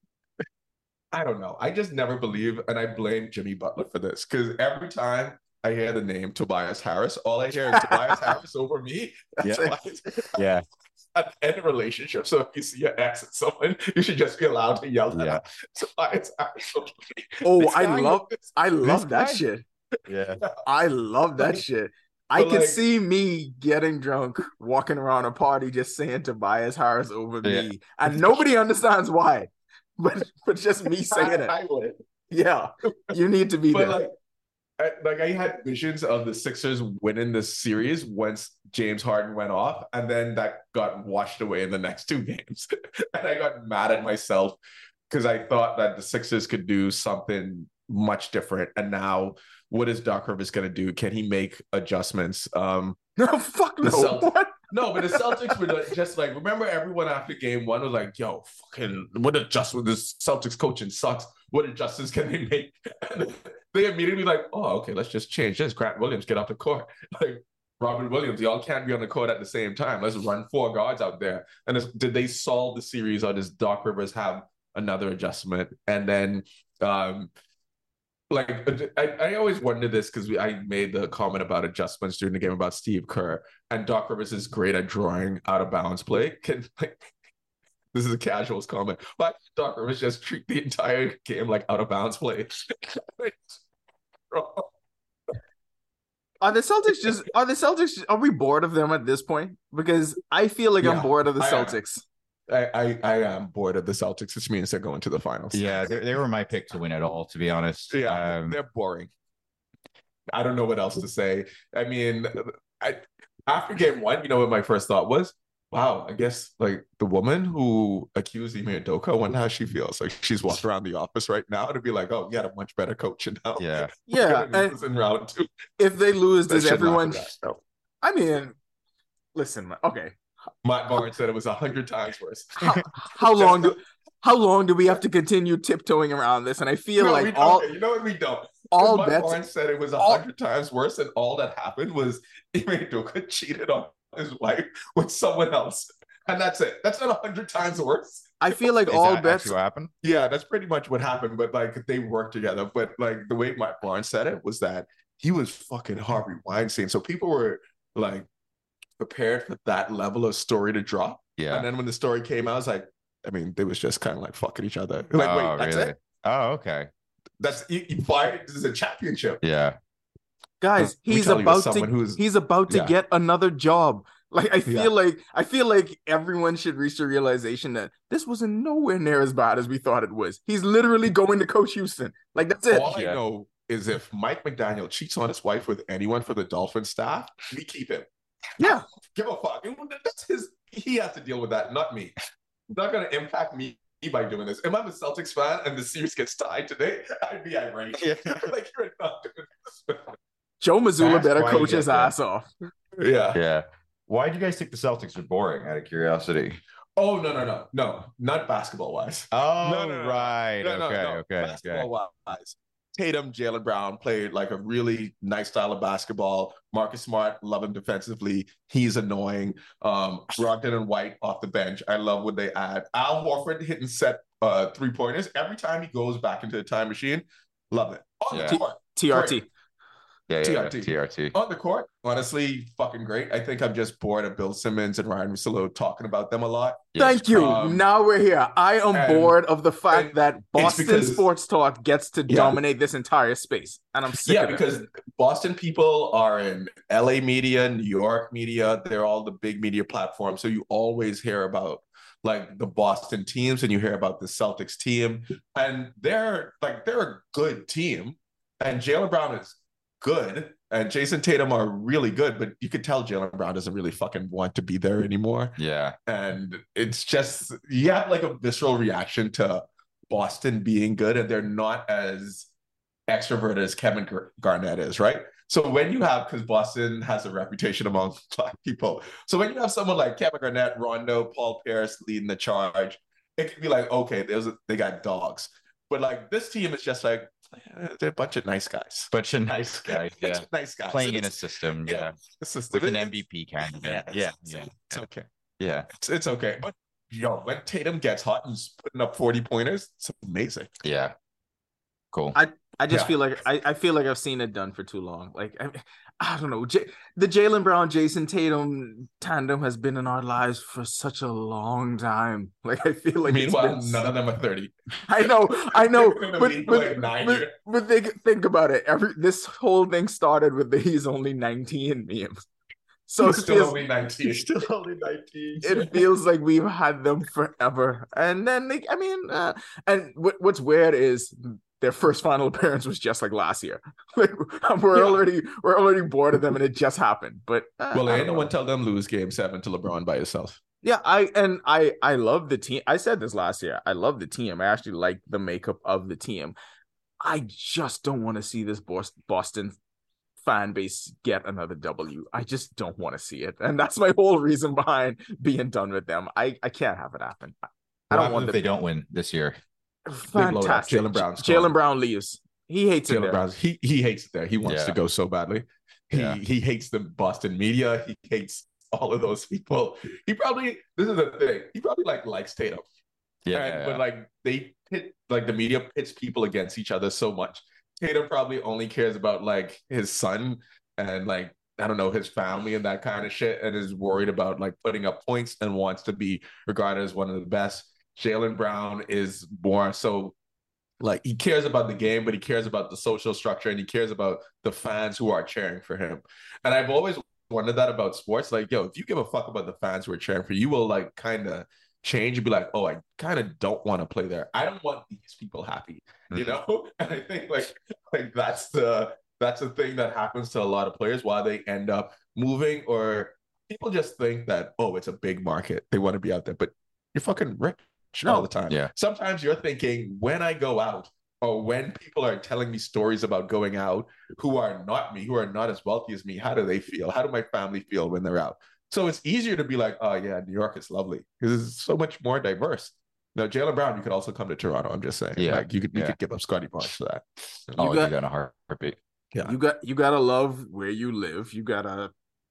I don't know. I just never believe, and I blame Jimmy Butler for this because every time I hear the name Tobias Harris, all I hear is Tobias Harris over me. Yeah. Tobias- Yeah. At the end a relationship. So if you see your ex at someone, you should just be allowed to yell at Yeah. them. Tobias Harris over me. Oh, I love this- I love that guy- shit. Yeah. I love that Like- shit. I can like- see me getting drunk, walking around a party, just saying Tobias Harris over Yeah. me, and nobody understands why. But but just me saying it. I. Yeah, you need to be But there. like, I, like I had visions of the Sixers winning this series once James Harden went off, and then that got washed away in the next two games, and I got mad at myself because I thought that the Sixers could do something much different, and now what is Doc Rivers going to do? Can he make adjustments? Um, no, fuck no. What? no, but the Celtics were like, just like remember everyone after game one was like, "Yo, fucking what adjustment? This Celtics coaching sucks. What adjustments can they make?" They immediately like, "Oh, okay, let's just change this." Grant Williams get off the court. Like Robert Williams, y'all can't be on the court at the same time. Let's run four guards out there. And did they solve the series, or does Doc Rivers have another adjustment? And then, um, like I, I always wonder this because I made the comment about adjustments during the game about Steve Kerr and Doc Rivers is great at drawing out of bounds play. Can like this is a casuals comment. Why Doc Rivers just treat the entire game like out of bounds play? Are the Celtics just are the Celtics are we bored of them at this point? Because I feel like I'm bored of the I. Celtics. I, I I am bored of the Celtics, which means they're going to the finals. Yeah, they, they were my pick to win it all, to be honest. Yeah, Um, they're boring. I don't know what else to say. I mean, I after game one, you know what my first thought was? Wow, I guess like the woman who accused Ime Udoka, I wonder how she feels. Like she's walking around the office right now to be like, oh, you had a much better coach now. yeah. Yeah, and in round two. if they lose, does everyone? be that. No. I mean, listen, okay. Matt Barnes said it was a hundred times worse. How, how long do how long do we have to continue tiptoeing around this? And I feel No, we like don't. all you know what we don't. all Matt bets Barnes said it was a hundred times worse, and all that happened was Ime Udoka cheated on his wife with someone else, and that's it. That's not a hundred times worse. I feel like Is all bets happened? Yeah, that's pretty much what happened. But like they worked together. But like the way Mike Barnes said it was that he was fucking Harvey Weinstein. So people were like prepared for that level of story to drop. Yeah. And then when the story came out, I was like, I mean, they was just kind of like fucking each other. Like, oh, wait, that's really? it. Oh, okay. That's you, you. This is a championship. Yeah. Guys, We he's tell you as about someone to who's- he's about to Yeah. get another job. Like I feel Yeah. like I feel like everyone should reach the realization that this wasn't nowhere near as bad as we thought it was. He's literally going to coach Houston. Like that's it. All I Yeah. know is if Mike McDaniel cheats on his wife with anyone for the Dolphin staff, we keep him. Yeah. Give a fuck. That's his. He has to deal with that, not me. It's not going to impact me by doing this. If I'm a Celtics fan and the series gets tied today, I'd be irate. Yeah. like you're not doing this. Joe Mazzulla That's better coach his ass off. Yeah. Yeah. Why do you guys think the Celtics are boring out of curiosity? Oh no no no no not basketball wise. Oh, No, no, no. right. No, no, okay, no. okay, okay. Basketball wise, Tatum, Jaylen Brown played like a really nice style of basketball. Marcus Smart, love him defensively. He's annoying. Um, Brogdon and White off the bench. I love what they add. Al Horford hitting set uh three pointers every time he goes back into the time machine. Love it. On Yeah. the court, TRT. Yeah, yeah, yeah. TRT. TRT. on the court, honestly, fucking great. I think I'm just bored of Bill Simmons and Ryen Russillo talking about them a lot. Yes. Thank you. Um, now we're here. I am and- bored of the fact that Boston because- sports talk gets to Yeah. dominate this entire space, and I'm sick yeah, of it. because Boston people are in LA media, New York media. They're all the big media platforms. So you always hear about like the Boston teams and you hear about the Celtics team. And they're like they're a good team. And Jaylen Brown is good. And Jayson Tatum are really good, but you could tell Jaylen Brown doesn't really fucking want to be there anymore. Yeah. And it's just you have like a visceral reaction to Boston being good, and they're not as extroverted as Kevin Gar- Garnett is, right? So when you have, because Boston has a reputation among black people, so when you have someone like Kevin Garnett, Rondo, Paul Pierce leading the charge, it could be like, okay, there's a, they got dogs, but like this team is just like Eh, they're a bunch of nice guys, Bunch of nice guys. Bunch Yeah. of nice guys Playing in a system. yeah. Yeah. it's just- With an MVP candidate. it's- Yeah. it's, Yeah. it's okay. Yeah. It's, it's okay. But yo, when Tatum gets hot and he's putting up 40 pointers, it's amazing. Yeah. Cool. I just Yeah. feel like I, I feel like I've seen it done for too long. Like I, I don't know. J- the Jaylen Brown, Jayson Tatum tandem has been in our lives for such a long time. Like I feel like Meanwhile, been- none of them are 30. I know, I know, They've been in the but but, like but, but think think about it. Every this whole thing started with the he's only nineteen memes. So He's still feels only 19. still only 19. it feels like we've had them forever. And then they, I mean, uh, and what, what's weird is their first final appearance was just like last year. Like we're Yeah. already we're already bored of them, and it just happened. But uh, well, ain't no one tell them lose game seven to LeBron by yourself. Yeah, I and I I love the team. I said this last year. I love the team. I actually like the makeup of the team. I just don't want to see this Boston fan base get another W. I just don't want to see it, and that's my whole reason behind being done with them. I I can't have it happen. I I don't want if the, they don't win this year. Blow it up. fantastic. Jaylen Brown's Jalen. Brown leaves. He hates it Jalen there. Brown's he he hates it there. He wants Yeah. to go so badly. He Yeah. he hates the Boston media. He hates all of those people. He probably this is the thing. He probably like likes Tatum. Yeah. And- but like they pit like the media pits people against each other so much. Tatum probably only cares about like his son and like I don't know his family and that kind of shit, and is worried about like putting up points and wants to be regarded as one of the best. Jaylen Brown is more so Like he cares about the game, but he cares about the social structure and he cares about the fans who are cheering for him. And I've always wondered that about sports. Like, yo, if you give a fuck about the fans who are cheering for you, you will like kind of change and be like, oh, I kind of don't want to play there. I don't want these people happy, you Mhm. know? And I think like like that's the that's the thing that happens to a lot of players why they end up moving or people just think that, oh, it's a big market. They want to be out there, but you're fucking rich all the time. Yeah. Sometimes you're thinking when I go out or when people are telling me stories about going out who are not me, who are not as wealthy as me, how do they feel? How do my family feel when they're out? So it's easier to be like, oh yeah, New York is lovely because it's so much more diverse. Now, Jaylen Brown, you could also come to Toronto. I'm just saying, Yeah. like you could you Yeah. could give up Scottie Barnes for that. Oh, You you got- got, a heartbeat. Yeah. You got you gotta love where you live. You gotta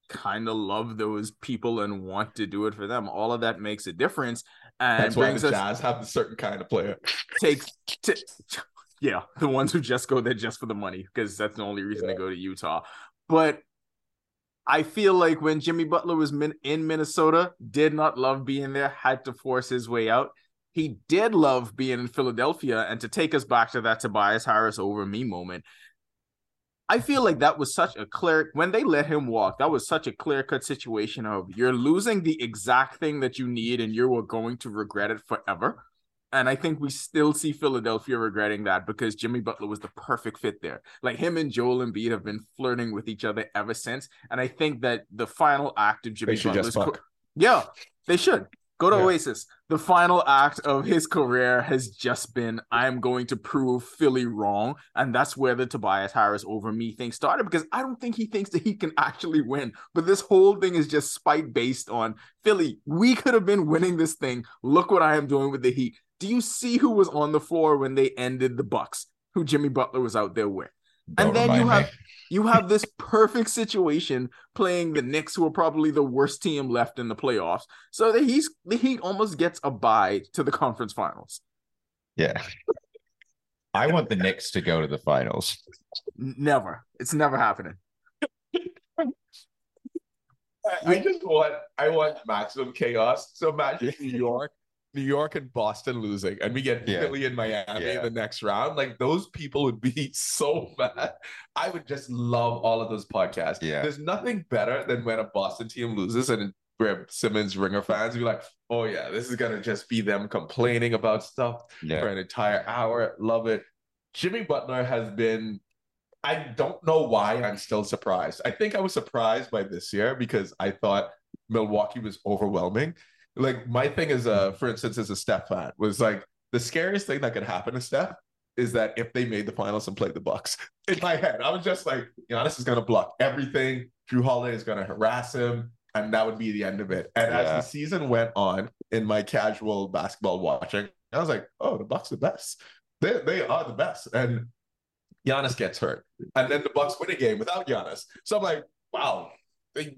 kind of love those people and want to do it for them. All of that makes a difference and That's why the us Jazz have a certain kind of player. takes t- yeah the ones who just go there just for the money because that's the only reason Yeah. to go to utah but i feel like when jimmy butler was min- in minnesota did not love being there had to force his way out he did love being in philadelphia and to take us back to that tobias harris over me moment I feel like that was such a clear when they let him walk. That was such a clear cut situation of you're losing the exact thing that you need, and you are going to regret it forever. And I think we still see Philadelphia regretting that because Jimmy Butler was the perfect fit there. Like him and Joel Embiid have been flirting with each other ever since. And I think that the final act of Jimmy Butler's fuck. yeah, they should go to Yeah. Oasis. The final act of his career has just been I am going to prove Philly wrong, and that's where the Tobias Harris over me thing started because I don't think he thinks that he can actually win. But this whole thing is just spite based on Philly. We could have been winning this thing. Look what I am doing with the Heat. Do you see who was on the floor when they ended the Bucks? Who Jimmy Butler was out there with? Don't and then you have me. You have this perfect situation playing the Knicks, who are probably the worst team left in the playoffs. So the Heat, the Heat almost gets a bye to the conference finals. Yeah. I want the Knicks to go to the finals. Never. It's never happening. I, I just want I want maximum chaos. So imagine New York, New York and Boston losing, and we get Yeah. Philly and Miami Yeah. in the next round. Like those people would be so mad. I would just love all of those podcasts. Yeah. There's nothing better than when a Boston team loses and where Simmons Ringer fans be like, oh yeah, this is gonna just be them complaining about stuff Yeah. for an entire hour. Love it. Jimmy Butler has been. I don't know why I'm still surprised. I think I was surprised by this year because I thought Milwaukee was overwhelming. Like my thing is, uh, for instance, as a Steph fan, was like the scariest thing that could happen to Steph is that if they made the finals and played the Bucks. In my head, I was just like, Giannis is gonna block everything. Jrue Holiday is gonna harass him, and that would be the end of it. And as the season went on, in my casual basketball watching, I was like, oh, the Bucks are the best. They they are the best. And Giannis gets hurt, and then the Bucks win a game without Giannis. So I'm like, wow, they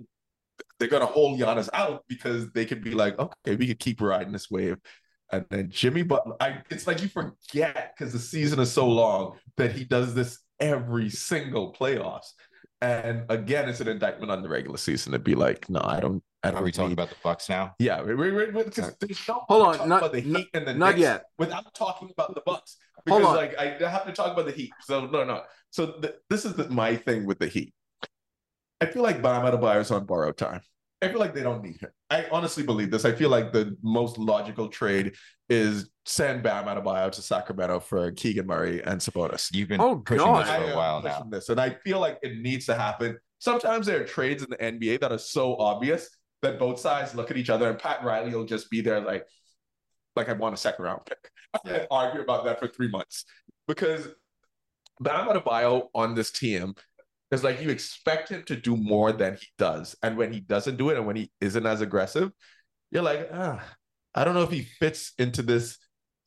they're gonna hold Giannis out because they could be like, okay, we could keep riding this wave. And then Jimmy Butler, I, it's like you forget because the season is so long that he does this every single playoffs. And again, it's an indictment on the regular season to be like, no, I don't. I don't Are we talking about the Bucks now? Yeah, we, we, we, we- 'cause there's no Hold on, talk not- about the Heat and the not Knicks yet. without talking about the Bucks Hold because on. like I have to talk about the Heat. So no, no. So th- this is the, my thing with the Heat. I feel like Bam Adebayo is on borrowed time. I feel like they don't need him. I honestly believe this. I feel like the most logical trade is send Bam Adebayo to Sacramento for Keegan Murray and Sabonis. You've been Oh, pushing God. this for a am while pushing now. This, and I feel like it needs to happen. Sometimes there are trades in the NBA that are so obvious that both sides look at each other, and Pat Riley will just be there like, like I want a second round pick. Yeah. And argue about that for three months because Bam Adebayo on this team is like you expect him to do more than he does, and when he doesn't do it, and when he isn't as aggressive, you're like, ah, I don't know if he fits into this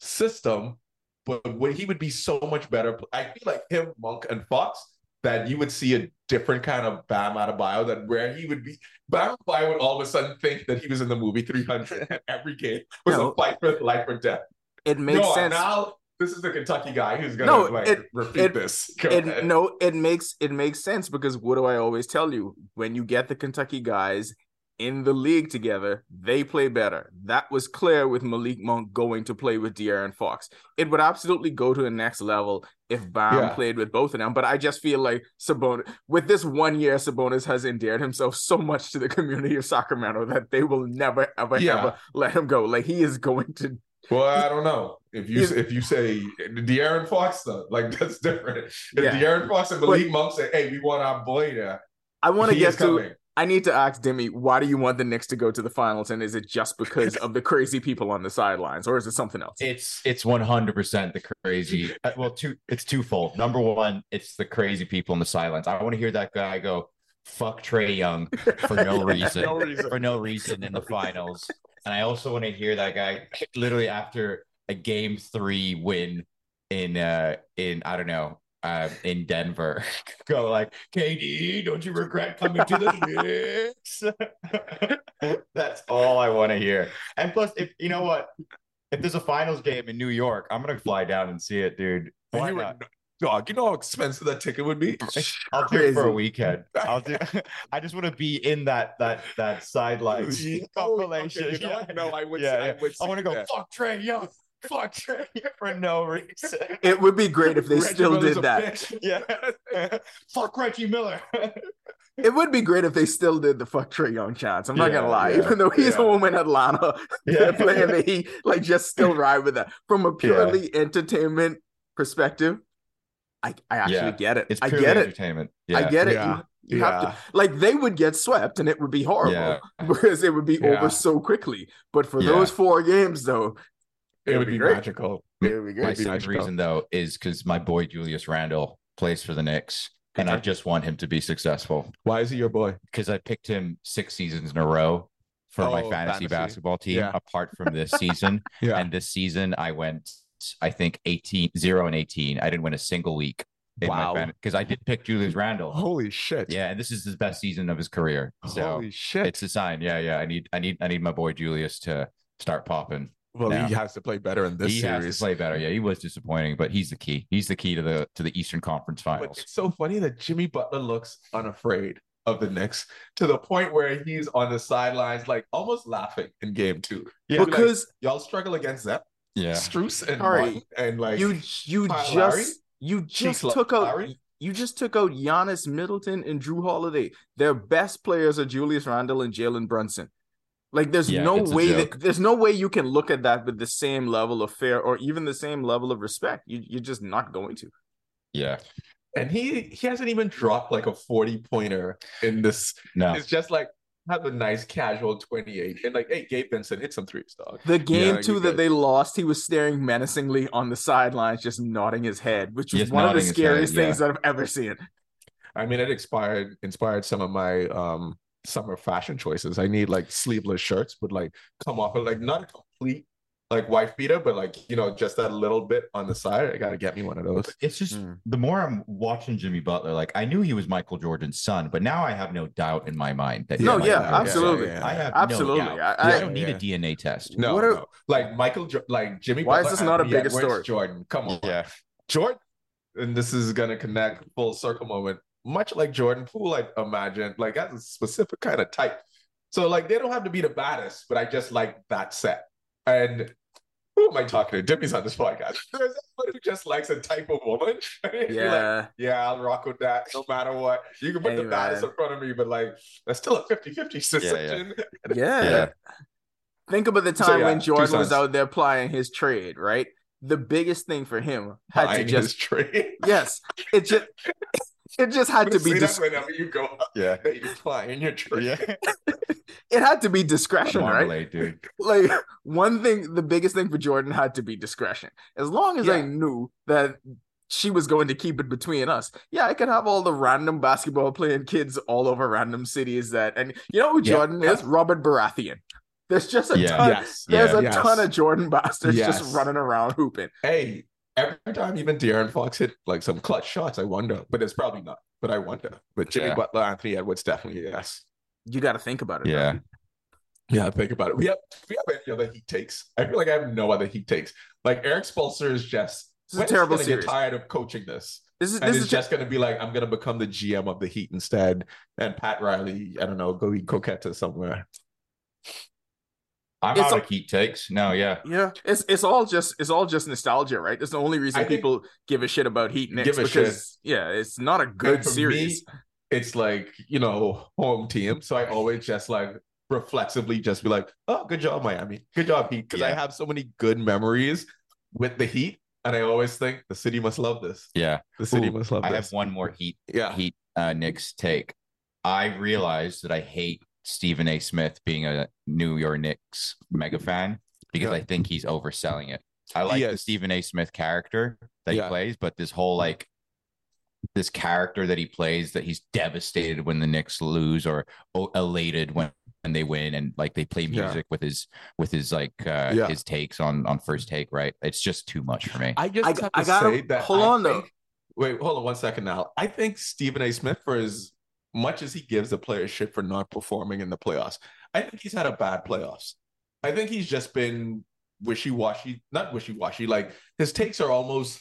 system, but when he would be so much better. I feel like him, Monk, and Fox that you would see a different kind of Bam Adebayo that where he would be. Bam Adebayo would all of a sudden think that he was in the movie 300 and every game was No. a fight for life or death. It makes no, sense. now this is the Kentucky guy who's gonna No, like it- repeat it- this. Go it no it makes it makes sense because what do i always tell you when you get the kentucky guys in the league together, they play better. That was clear with Malik Monk going to play with De'Aaron Fox. It would absolutely go to the next level if Bam Yeah. played with both of them. But I just feel like Sabonis, with this one year, Sabonis has endeared himself so much to the community of Sacramento that they will never, ever, Yeah. ever let him go. Like he is going to. Well, I don't know. If you if you say De'Aaron Fox though, like that's different. If Yeah. De'Aaron Fox and Malik Monk say, "Hey, we want our boy there," I want to get is to. I need to ask Dimi, why do you want the Knicks to go to the finals? And is it just because of the crazy people on the sidelines, or is it something else? It's it's one hundred percent the crazy. uh, Well, two it's twofold. Number one, it's the crazy people in the silence. I want to hear that guy go fuck Trae Young for no reason, No reason. for no reason in the finals. And I also want to hear that guy literally after a game three win in uh in I don't know uh in Denver go like KD, don't you regret coming to the Knicks? That's all I want to hear. And plus, if you know what, if there's a finals game in New York, I'm gonna fly down and see it, dude. Why you would- not? Dog, you know how expensive that ticket would be? I'll do it for a weekend. I'll do. I just want to be in that that that sidelines compilation. Okay, you know Yeah. No, I would. Yeah, I yeah. I want to go that. fuck Trae Young, fuck Trae for no reason. It would be great if they Reggie still Miller's did that. bitch. Yeah, fuck Reggie Miller. It would be great if they still did the fuck Trae Young chance. I'm not gonna lie, yeah, even though he's yeah. home in Atlanta, Yeah. playing the Heat, like just still ride with that. From a purely entertainment perspective, I I actually Yeah. get it. It's I purely get it. entertainment. Yeah. I get it. Yeah. You, you have to like they would get swept and it would be horrible Yeah. because it would be Yeah. over so quickly. But for Yeah. those four games, though, It would be great. magical. it would be My great. be second magical. reason though is because my boy Julius Randle plays for the Knicks, and I just want him to be successful Why is he your boy? because I picked him six seasons in a row for my Oh, fantasy, fantasy. basketball team. Yeah. Apart from this season, Yeah. and this season I went, I think 18, 0 and 18. I didn't win a single week Wow. because I did pick Julius Randle. Holy shit. Yeah, and this is his best season of his career. So Holy shit. it's a sign. Yeah, yeah. I need, I need, I need my boy Julius to start popping. Well, now. he has to play better in this he has series. to play better. Yeah, he was disappointing, but he's the key. He's the key to the to the Eastern Conference But Finals. it's so funny that Jimmy Butler looks unafraid of the Knicks to the point where he's on the sidelines, like almost laughing in game two. Yeah. He'd like, because y'all struggle against them, Yeah, Struce and Sorry. And like you you Kyle just Lowry? you just Cheeks took out Lowry? you just took out Giannis Middleton and Jrue Holiday. Their best players are Julius Randle and Jalen Brunson. Like there's Yeah, no way that there's no way you can look at that with the same level of fear or even the same level of respect. You you're just not going to. yeah. and he he hasn't even dropped like a 40 pointer in this. No, It's just like have a nice casual 28 and like, hey, Gabe Vincent hit some threes, dog. The game Yeah, two you that good. they lost, he was staring menacingly on the sidelines, just nodding his head, which was Just one of the nodding his head, scariest yeah. things that I've ever seen. I mean, it inspired inspired some of my um summer fashion choices. I need like sleeveless shirts, but like come off of like not a complete like wife beater, but like you know just that little bit on the side. I gotta get me one of those. it's just Mm. the more I'm watching Jimmy Butler, like I knew he was Michael Jordan's son, but now I have no doubt in my mind that. he's No, Michael yeah, Jordan's son. absolutely. I have Absolutely. No doubt. I- I, I- don't need Yeah. a DNA test. No, What are- no. like Michael, like Jimmy. Why is this not a Anthony bigger story? Jordan, come on, Yeah, Jordan, and this is gonna connect full circle moment. Much like Jordan Poole, I imagine, like that's a specific kind of type. So like they don't have to be the baddest, but I just like that set. And who am I talking to? Dippy's on this podcast. There's someone who just likes a type of woman. You're like, Yeah. yeah, I'll rock with that no matter what. You can put Hey, the baddest man. in front of me, but like that's still a 50-50 decision. Yeah. Yeah. Think about the So, time yeah, when Jordan was out there plying his trade, right? The biggest thing for him had to just his trade. yes, it just it just had to be Say dis- whenever you go up, yeah, that you're flying your trade. yeah. it had to be discretion, right? Marmalade, dude. Like one thing, the biggest thing for Jordan had to be discretion. As long as I knew that she was going to keep it between us, yeah, I could have all the random basketball playing kids all over random cities. That and you know who Yeah. Jordan is? Robert Baratheon. There's just a Yeah. ton. Yes. There's Yeah. a Yes. ton of Jordan bastards Yes. just running around hooping. Hey, every time even De'Aaron Fox hit like some clutch shots, I wonder, but it's probably not. But I wonder. But Jimmy Yeah. Butler, Anthony Edwards, definitely yes. You got to think about it. Yeah, man. Yeah, think about it. We have we have any other heat takes. I feel like I have no other heat takes. Like Erik Spoelstra is just This is is terrible series. get tired of coaching this? This is this is just going to be like, I'm going to become the GM of the Heat instead. And Pat Riley, I don't know, go eat coquette somewhere. I'm It's out a- of heat takes. No, yeah. Yeah, it's it's all just it's all just nostalgia, right? It's the only reason I think- people give a shit about Heat Knicks Give a because yeah, it's not a good for series. me, it's like, you know, home team. So I always just like reflexively just be like, oh, good job, Miami. Good job, Heat. Because I have so many good memories with the Heat. And I always think the city must love this. Yeah. The city Ooh, must love I this. have one more heat yeah. Heat uh, Knicks take. I realized that I hate Stephen A. Smith being a New York Knicks mega fan because Yeah. I think he's overselling it. I He like the. Stephen A. Smith character that Yeah. he plays, but this whole like this character that he plays that he's devastated when the Knicks lose or o- elated when, when they win and like they play Yeah. music with his with his like uh Yeah. his takes on on first take, right? It's just too much for me. I just I- have to I gotta- say that. hold I on, though. Wait, hold on one second now. I think Stephen A. Smith, for as much as he gives the players shit for not performing in the playoffs, I think he's had a bad playoffs. I think he's just been wishy washy, not wishy washy. Like his takes are almost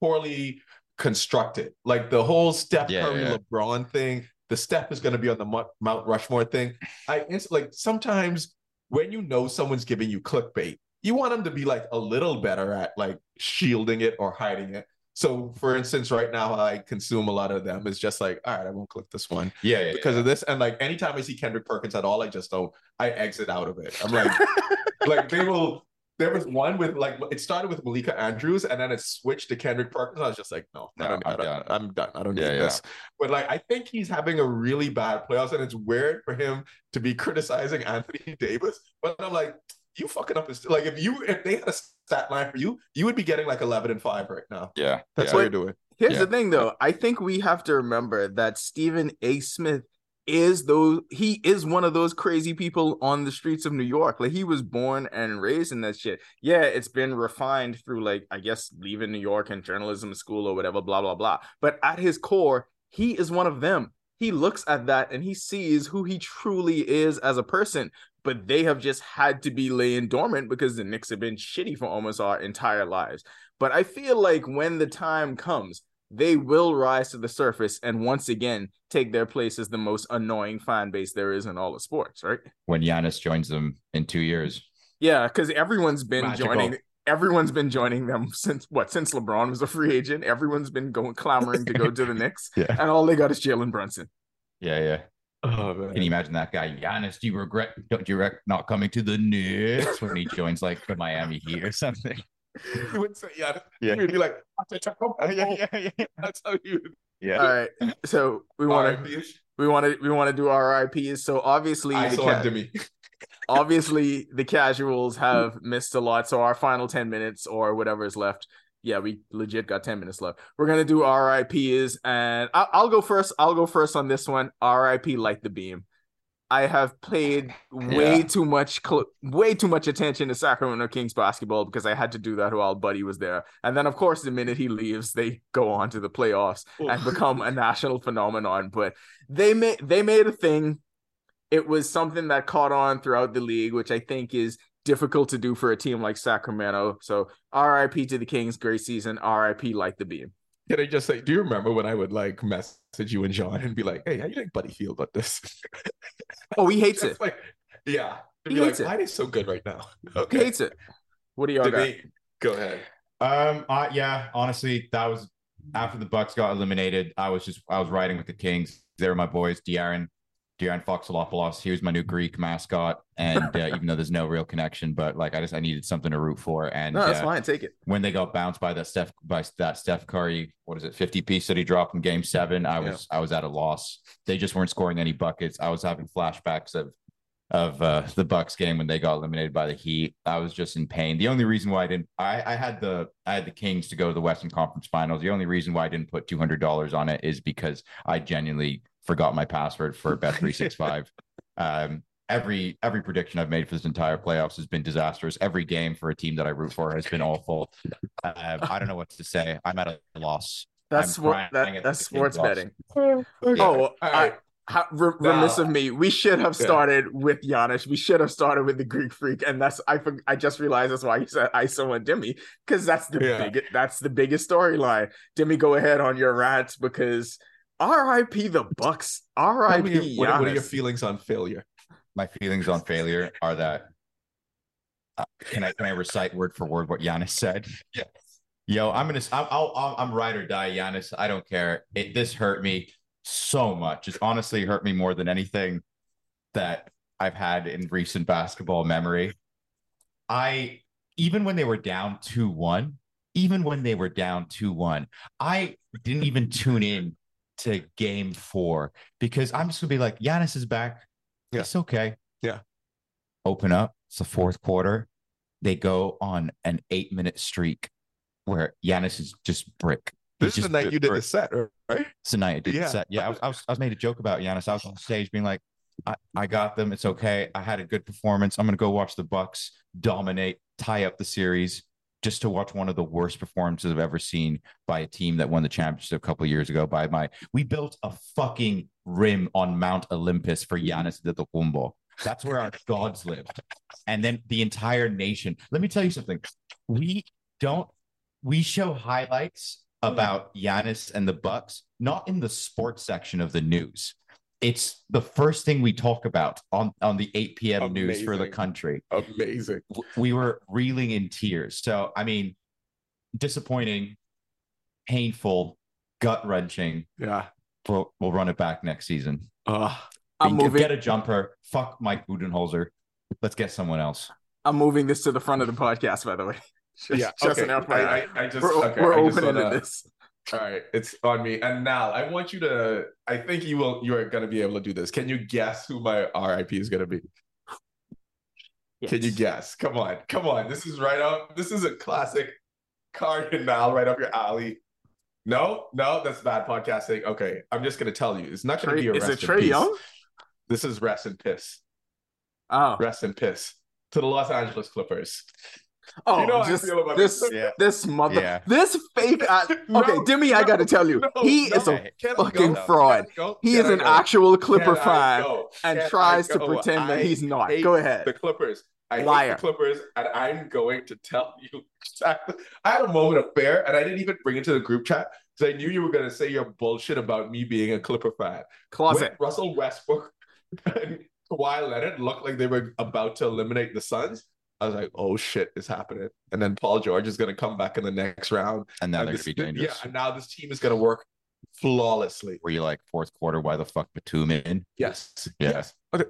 poorly constructed. Like the whole Steph Yeah, Curry, yeah. LeBron thing. The step is going to be on the Mount Rushmore thing. I it's like sometimes when you know someone's giving you clickbait, you want them to be like a little better at like shielding it or hiding it. So, for instance, right now I consume a lot of them. It's just like, all right, I won't click this one yeah, yeah, because of this. And like anytime I see Kendrick Perkins at all, I just don't. I exit out of it. I'm like, like they will. There was one with like it started with Malika Andrews and then it switched to Kendrick Perkins. I was just like, no, I No, don't, I I'm don't, done. I'm done. I don't Yeah, need yeah. this. But like, I think he's having a really bad playoffs, and it's weird for him to be criticizing Anthony Davis. But I'm like, you fucking up his like if you if they had a stat line for you, you would be getting like 11 and five right now. yeah. That's yeah. what you're doing. Here's Yeah. the thing, though. I think we have to remember that Stephen A. Smith is those he is one of those crazy people on the streets of New York. Like he was born and raised in that shit. Yeah, it's been refined through like I guess leaving New York and journalism school or whatever, blah blah blah. But at his core, he is one of them. He looks at that and he sees who he truly is as a person. But they have just had to be laying dormant because the Knicks have been shitty for almost our entire lives. But I feel like when the time comes, they will rise to the surface and once again take their place as the most annoying fan base there is in all of sports, right? When Giannis joins them in two years. Yeah, because everyone's been Magical. joining. Everyone's been joining them since what? Since LeBron was a free agent, everyone's been going clamoring to go to the Knicks, Yeah. and all they got is Jalen Brunson. Yeah, yeah. Oh man. Can you imagine that guy? Giannis, do you regret don't you regret not coming to the Knicks when he joins like the Miami Heat or something? You wouldn't say yeah. Yeah. You'd be like, yeah, yeah, yeah. that's how you Yeah. All right, so we want to we want to we want to do our RIPs. So obviously, I the saw ca- Dimi. obviously the casuals have missed a lot so our final 10 minutes or whatever is left yeah we legit got 10 minutes left we're gonna do rips and I- i'll go first i'll go first on this one rip Light the beam i have paid way Yeah. too much cl- way too much attention to sacramento kings basketball because i had to do that while buddy was there and then of course the minute he leaves they go on to the playoffs and become a national phenomenon. But they made they made a thing. It was something that caught on throughout the league, which I think is difficult to do for a team like Sacramento. So RIP to the Kings, great season. RIP like the beam. Can I just say, do you remember when I would like message you and John and be like, hey, how do you think Buddy feel about this? Oh, he hates it. like, yeah. To He be like, hates it. why are they so good right now? He hates it. What do y'all got? Go ahead. Um. Uh, yeah. Honestly, that was after the Bucks got eliminated. I was just I was riding with the Kings. They were my boys. De'Aaron, De'Aaron Foxalopoulos. He was my new Greek mascot. And uh, even though there's no real connection, but like I just I needed something to root for. And No, that's uh, fine. Take it. when they got bounced by that Steph by that Steph Curry, what is it, 50 piece that he dropped in game seven, I was I was at a loss. They just weren't scoring any buckets. I was having flashbacks of of uh, the Bucks game when they got eliminated by the Heat. I was just in pain. The only reason why I didn't I, I had the I had the Kings to go to the Western Conference Finals. The only reason why I didn't put two hundred dollars on it is because I genuinely forgot my password for Bet three six five. Um every every prediction I've made for this entire playoffs has been disastrous. Every game for a team that I root for has been awful. Um, I don't know what to say. I'm at a loss. That's crying That, that's sports betting. Oh, I. How, re- Now- remiss of me. We should have Yeah. started with Giannis. We should have started with the Greek Freak, and that's I. I just realized that's why you said ISO and Dimi because that's the Yeah. biggest. That's the biggest storyline. Dimi, go ahead on your rant because R.I.P. the Bucks. R.I.P. what, what are your feelings on failure? My feelings on failure are that. Uh, can I can I recite word for word what Giannis said? Yes. Yo, I'm gonna. I'm, I'll, I'll, I'm ride or die, Giannis. I don't care. It this hurt me so much. It honestly hurt me more than anything that I've had in recent basketball memory. I even when they were down two one, even when they were down two one, I didn't even tune in to Game Four because I'm just gonna be like, Giannis is back. Yeah. It's okay. Yeah. Open up. It's the fourth quarter. They go on an eight minute streak where Giannis is just brick. He's This is the night you did the set, right? It's the night I did Yeah. the set. Yeah, I was, I was I was made a joke about Giannis. I was on stage being like, I, I got them. It's okay. I had a good performance. I'm gonna go watch the Bucks dominate, tie up the series, just to watch one of the worst performances I've ever seen by a team that won the championship a couple of years ago. By my, we built a fucking rim on Mount Olympus for Giannis Antetokounmpo. That's where our gods lived, and then the entire nation. Let me tell you something. We don't. We show highlights about Giannis and the Bucks, not in the sports section of the news. It's the first thing we talk about on, on the 8 p.m. news for the country. Amazing. We were reeling in tears. So, I mean, disappointing, painful, gut wrenching. Yeah. We'll, we'll run it back next season. Uh, I'm Get- moving. Get a jumper. Fuck Mike Budenholzer. Let's get someone else. I'm moving this to the front of the podcast. By the way, just, yeah. just okay. an I, FYI. I, I just, we're okay, we're I opening wanna- to this. All right, it's on me. And now I want you to. I think you will. You are going to be able to do this. Can you guess who my RIP is going to be? Can you guess? Come on, come on. This is right up. This is a classic cardinal right up your alley. No, no, that's bad podcasting. Okay, I'm just going to tell you. It's not going to be a is rest it Trae. Young? This is rest and piss. Oh, Rest and piss to the Los Angeles Clippers. Oh, you know how I just feel about this, this. Yeah. this mother, Yeah. this fake. uh, No, okay, Dimi, I got to tell you, no, he no. is a Can fucking go? fraud. Go? he Can is an go? actual Clipper fan and Can tries to go? pretend that he's not. Go ahead. The Clippers. I Liar. hate the Clippers, and I'm going to tell you exactly. I had a moment of fear, and I didn't even bring it to the group chat because I knew you were going to say your bullshit about me being a Clipper fan. Closet. When Russell Westbrook and Kawhi Leonard looked like they were about to eliminate the Suns. I was like, "Oh shit, it's happening!" And then Paul George is going to come back in the next round. And now and they're this- going to be dangerous. Yeah, and now this team is going to work flawlessly. Were you like fourth quarter? Why the fuck Batum in? Yes. Yeah. Yes. Okay.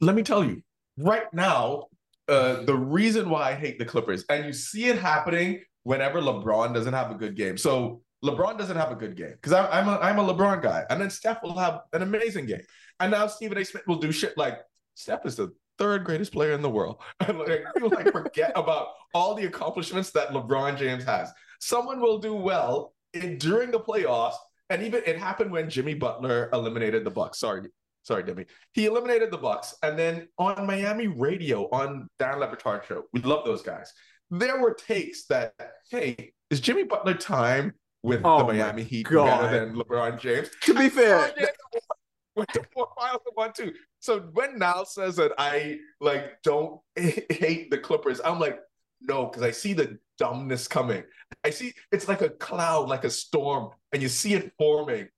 Let me tell you, right now, uh, the reason why I hate the Clippers, and you see it happening whenever LeBron doesn't have a good game. So LeBron doesn't have a good game because I'm a I'm a LeBron guy, and then Steph will have an amazing game, and now Stephen A. Smith will do shit like Steph is the third greatest player in the world, and like people like forget about all the accomplishments that LeBron James has. Someone will do well in, during the playoffs, and even it happened when Jimmy Butler eliminated the Bucks. Sorry, sorry, Dimi. He eliminated the Bucks, and then on Miami radio on Dan Le Batard show, we love those guys. There were takes that, hey, is Jimmy Butler time with Oh the Miami Heat God. better than LeBron James? To be fair, Went to four finals and one two. So when Niall says that I like don't hate the Clippers, I'm like, no, because I see the dumbness coming. I see it's like a cloud, like a storm, and you see it forming.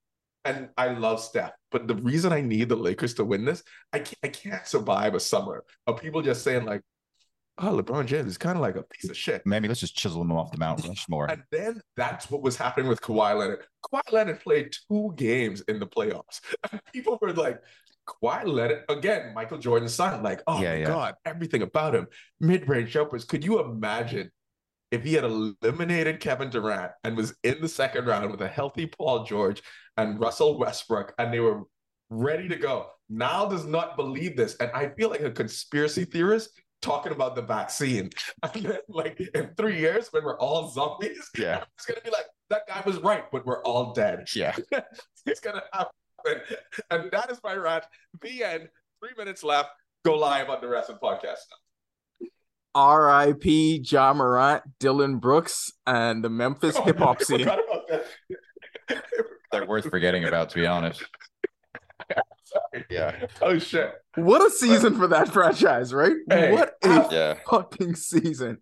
And I love Steph, but the reason I need the Lakers to win this, I can't, I can't survive a summer of people just saying like, "Oh, LeBron James is kind of like a piece of shit." Maybe let's just chisel him off the Mount Rushmore. And then that's what was happening with Kawhi Leonard. Kawhi Leonard played two games in the playoffs. People were like, Kawhi Leonard, again, Michael Jordan's son, like, oh Yeah, my yeah. God, everything about him. Mid-range jumpers. Could you imagine if he had eliminated Kevin Durant and was in the second round with a healthy Paul George and Russell Westbrook and they were ready to go? Now does not believe this. And I feel like a conspiracy theorist talking about the vaccine. And then, like in three years, when we're all zombies, Yeah. it's gonna be like that guy was right, but we're all dead. Yeah. it's gonna happen. And that is my rant. The end. Three minutes left. Go live on the Wrestling Podcast. now. R.I.P. Ja Morant, Dillon Brooks, and the Memphis Oh, hip hop scene. about that. They're worth forgetting about, to be honest. Yeah. Oh shit. What a season for that franchise, right? Hey, what a Yeah. fucking season.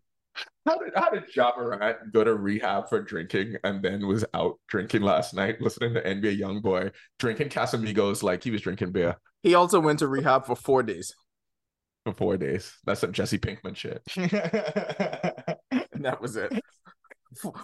How did how did Ja Morant go to rehab for drinking and then was out drinking last night, listening to NBA YoungBoy, drinking Casamigos like he was drinking beer He also went to rehab for four days. for four days? That's some Jesse Pinkman shit. And that was it.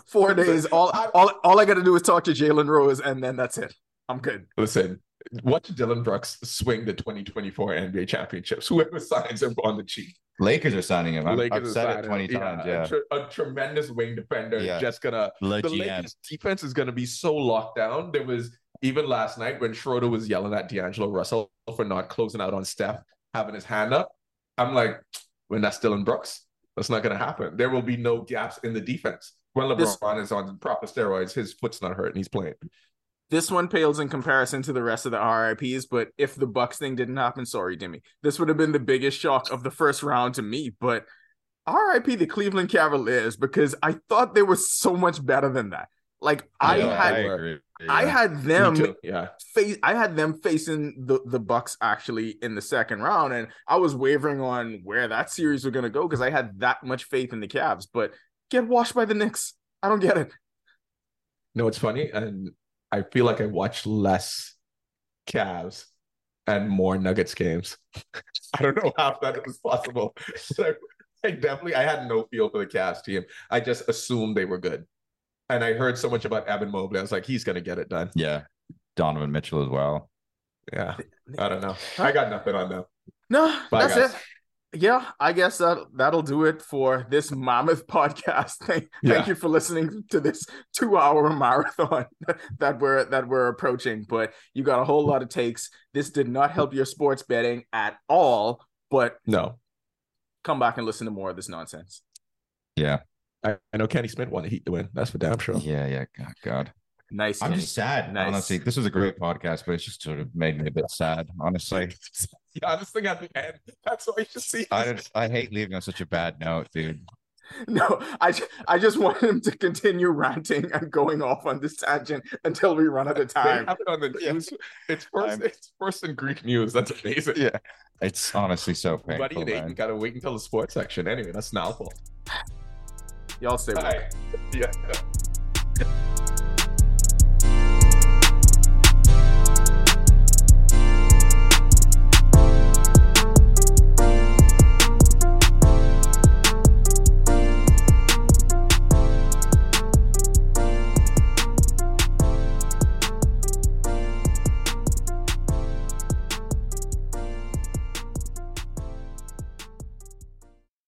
Four days. All, all, all I got to do is talk to Jalen Rose, and then that's it. I'm good. Listen, watch Dillon Brooks swing the 2024 NBA championships. Whoever signs him on the cheap. Lakers are signing him. I've, Lakers I've is said it 20 him. times. a Yeah. tre- A, tremendous wing defender. Yeah. Just gonna Le the GM. Lakers defense is gonna be so locked down. There was even last night when Schroeder was yelling at D'Angelo Russell for not closing out on Steph, having his hand up. I'm like, when that's Dillon Brooks, that's not gonna happen. There will be no gaps in the defense. When LeBron This- is on proper steroids, his foot's not hurt and he's playing. This one pales in comparison to the rest of the RIPs, but if the Bucks thing didn't happen, sorry, Dimi. This would have been the biggest shock of the first round to me. But RIP the Cleveland Cavaliers because I thought they were so much better than that. Like I Yeah, had I I- agree. I had them. Yeah. face I had them facing the the Bucks actually in the second round, and I was wavering on where that series was gonna go because I had that much faith in the Cavs, but get washed by the Knicks. I don't get it. No, it's funny, and I feel like I watched less Cavs and more Nuggets games. I don't know how that was possible. I, I definitely I had no feel for the Cavs team. I just assumed they were good, and I heard so much about Evan Mobley. I was like, he's gonna get it done. Yeah. Donovan Mitchell as well. Yeah, I don't know. I got nothing on them. No, Bye, that's guys. it. Yeah, I guess that that'll do it for this mammoth podcast. Thank, Yeah. thank you for listening to this two-hour marathon that we're that we're approaching. But you got a whole lot of takes. This did not help your sports betting at all. But No, come back and listen to more of this nonsense. Yeah. I, I know Kenny Smith won the Heat to win. That's for damn sure. Yeah. Yeah. God. God. Nice. I'm Kenny. just sad. Nice. Honestly, this was a great podcast, but it's just sort of made me a bit sad. Honestly, Yeah, this thing at the end. That's what you should see. I don't, I hate leaving on such a bad note, dude. No, I I just want him to continue ranting and going off on this tangent until we run out of time. on the news. It's 1st I'm- it's first in Greek news. That's amazing. Yeah. It's honestly so painful. Buddy, and eight, you gotta wait until the sports section. Anyway, that's now fault. Y'all stay woke. Bye. Yeah.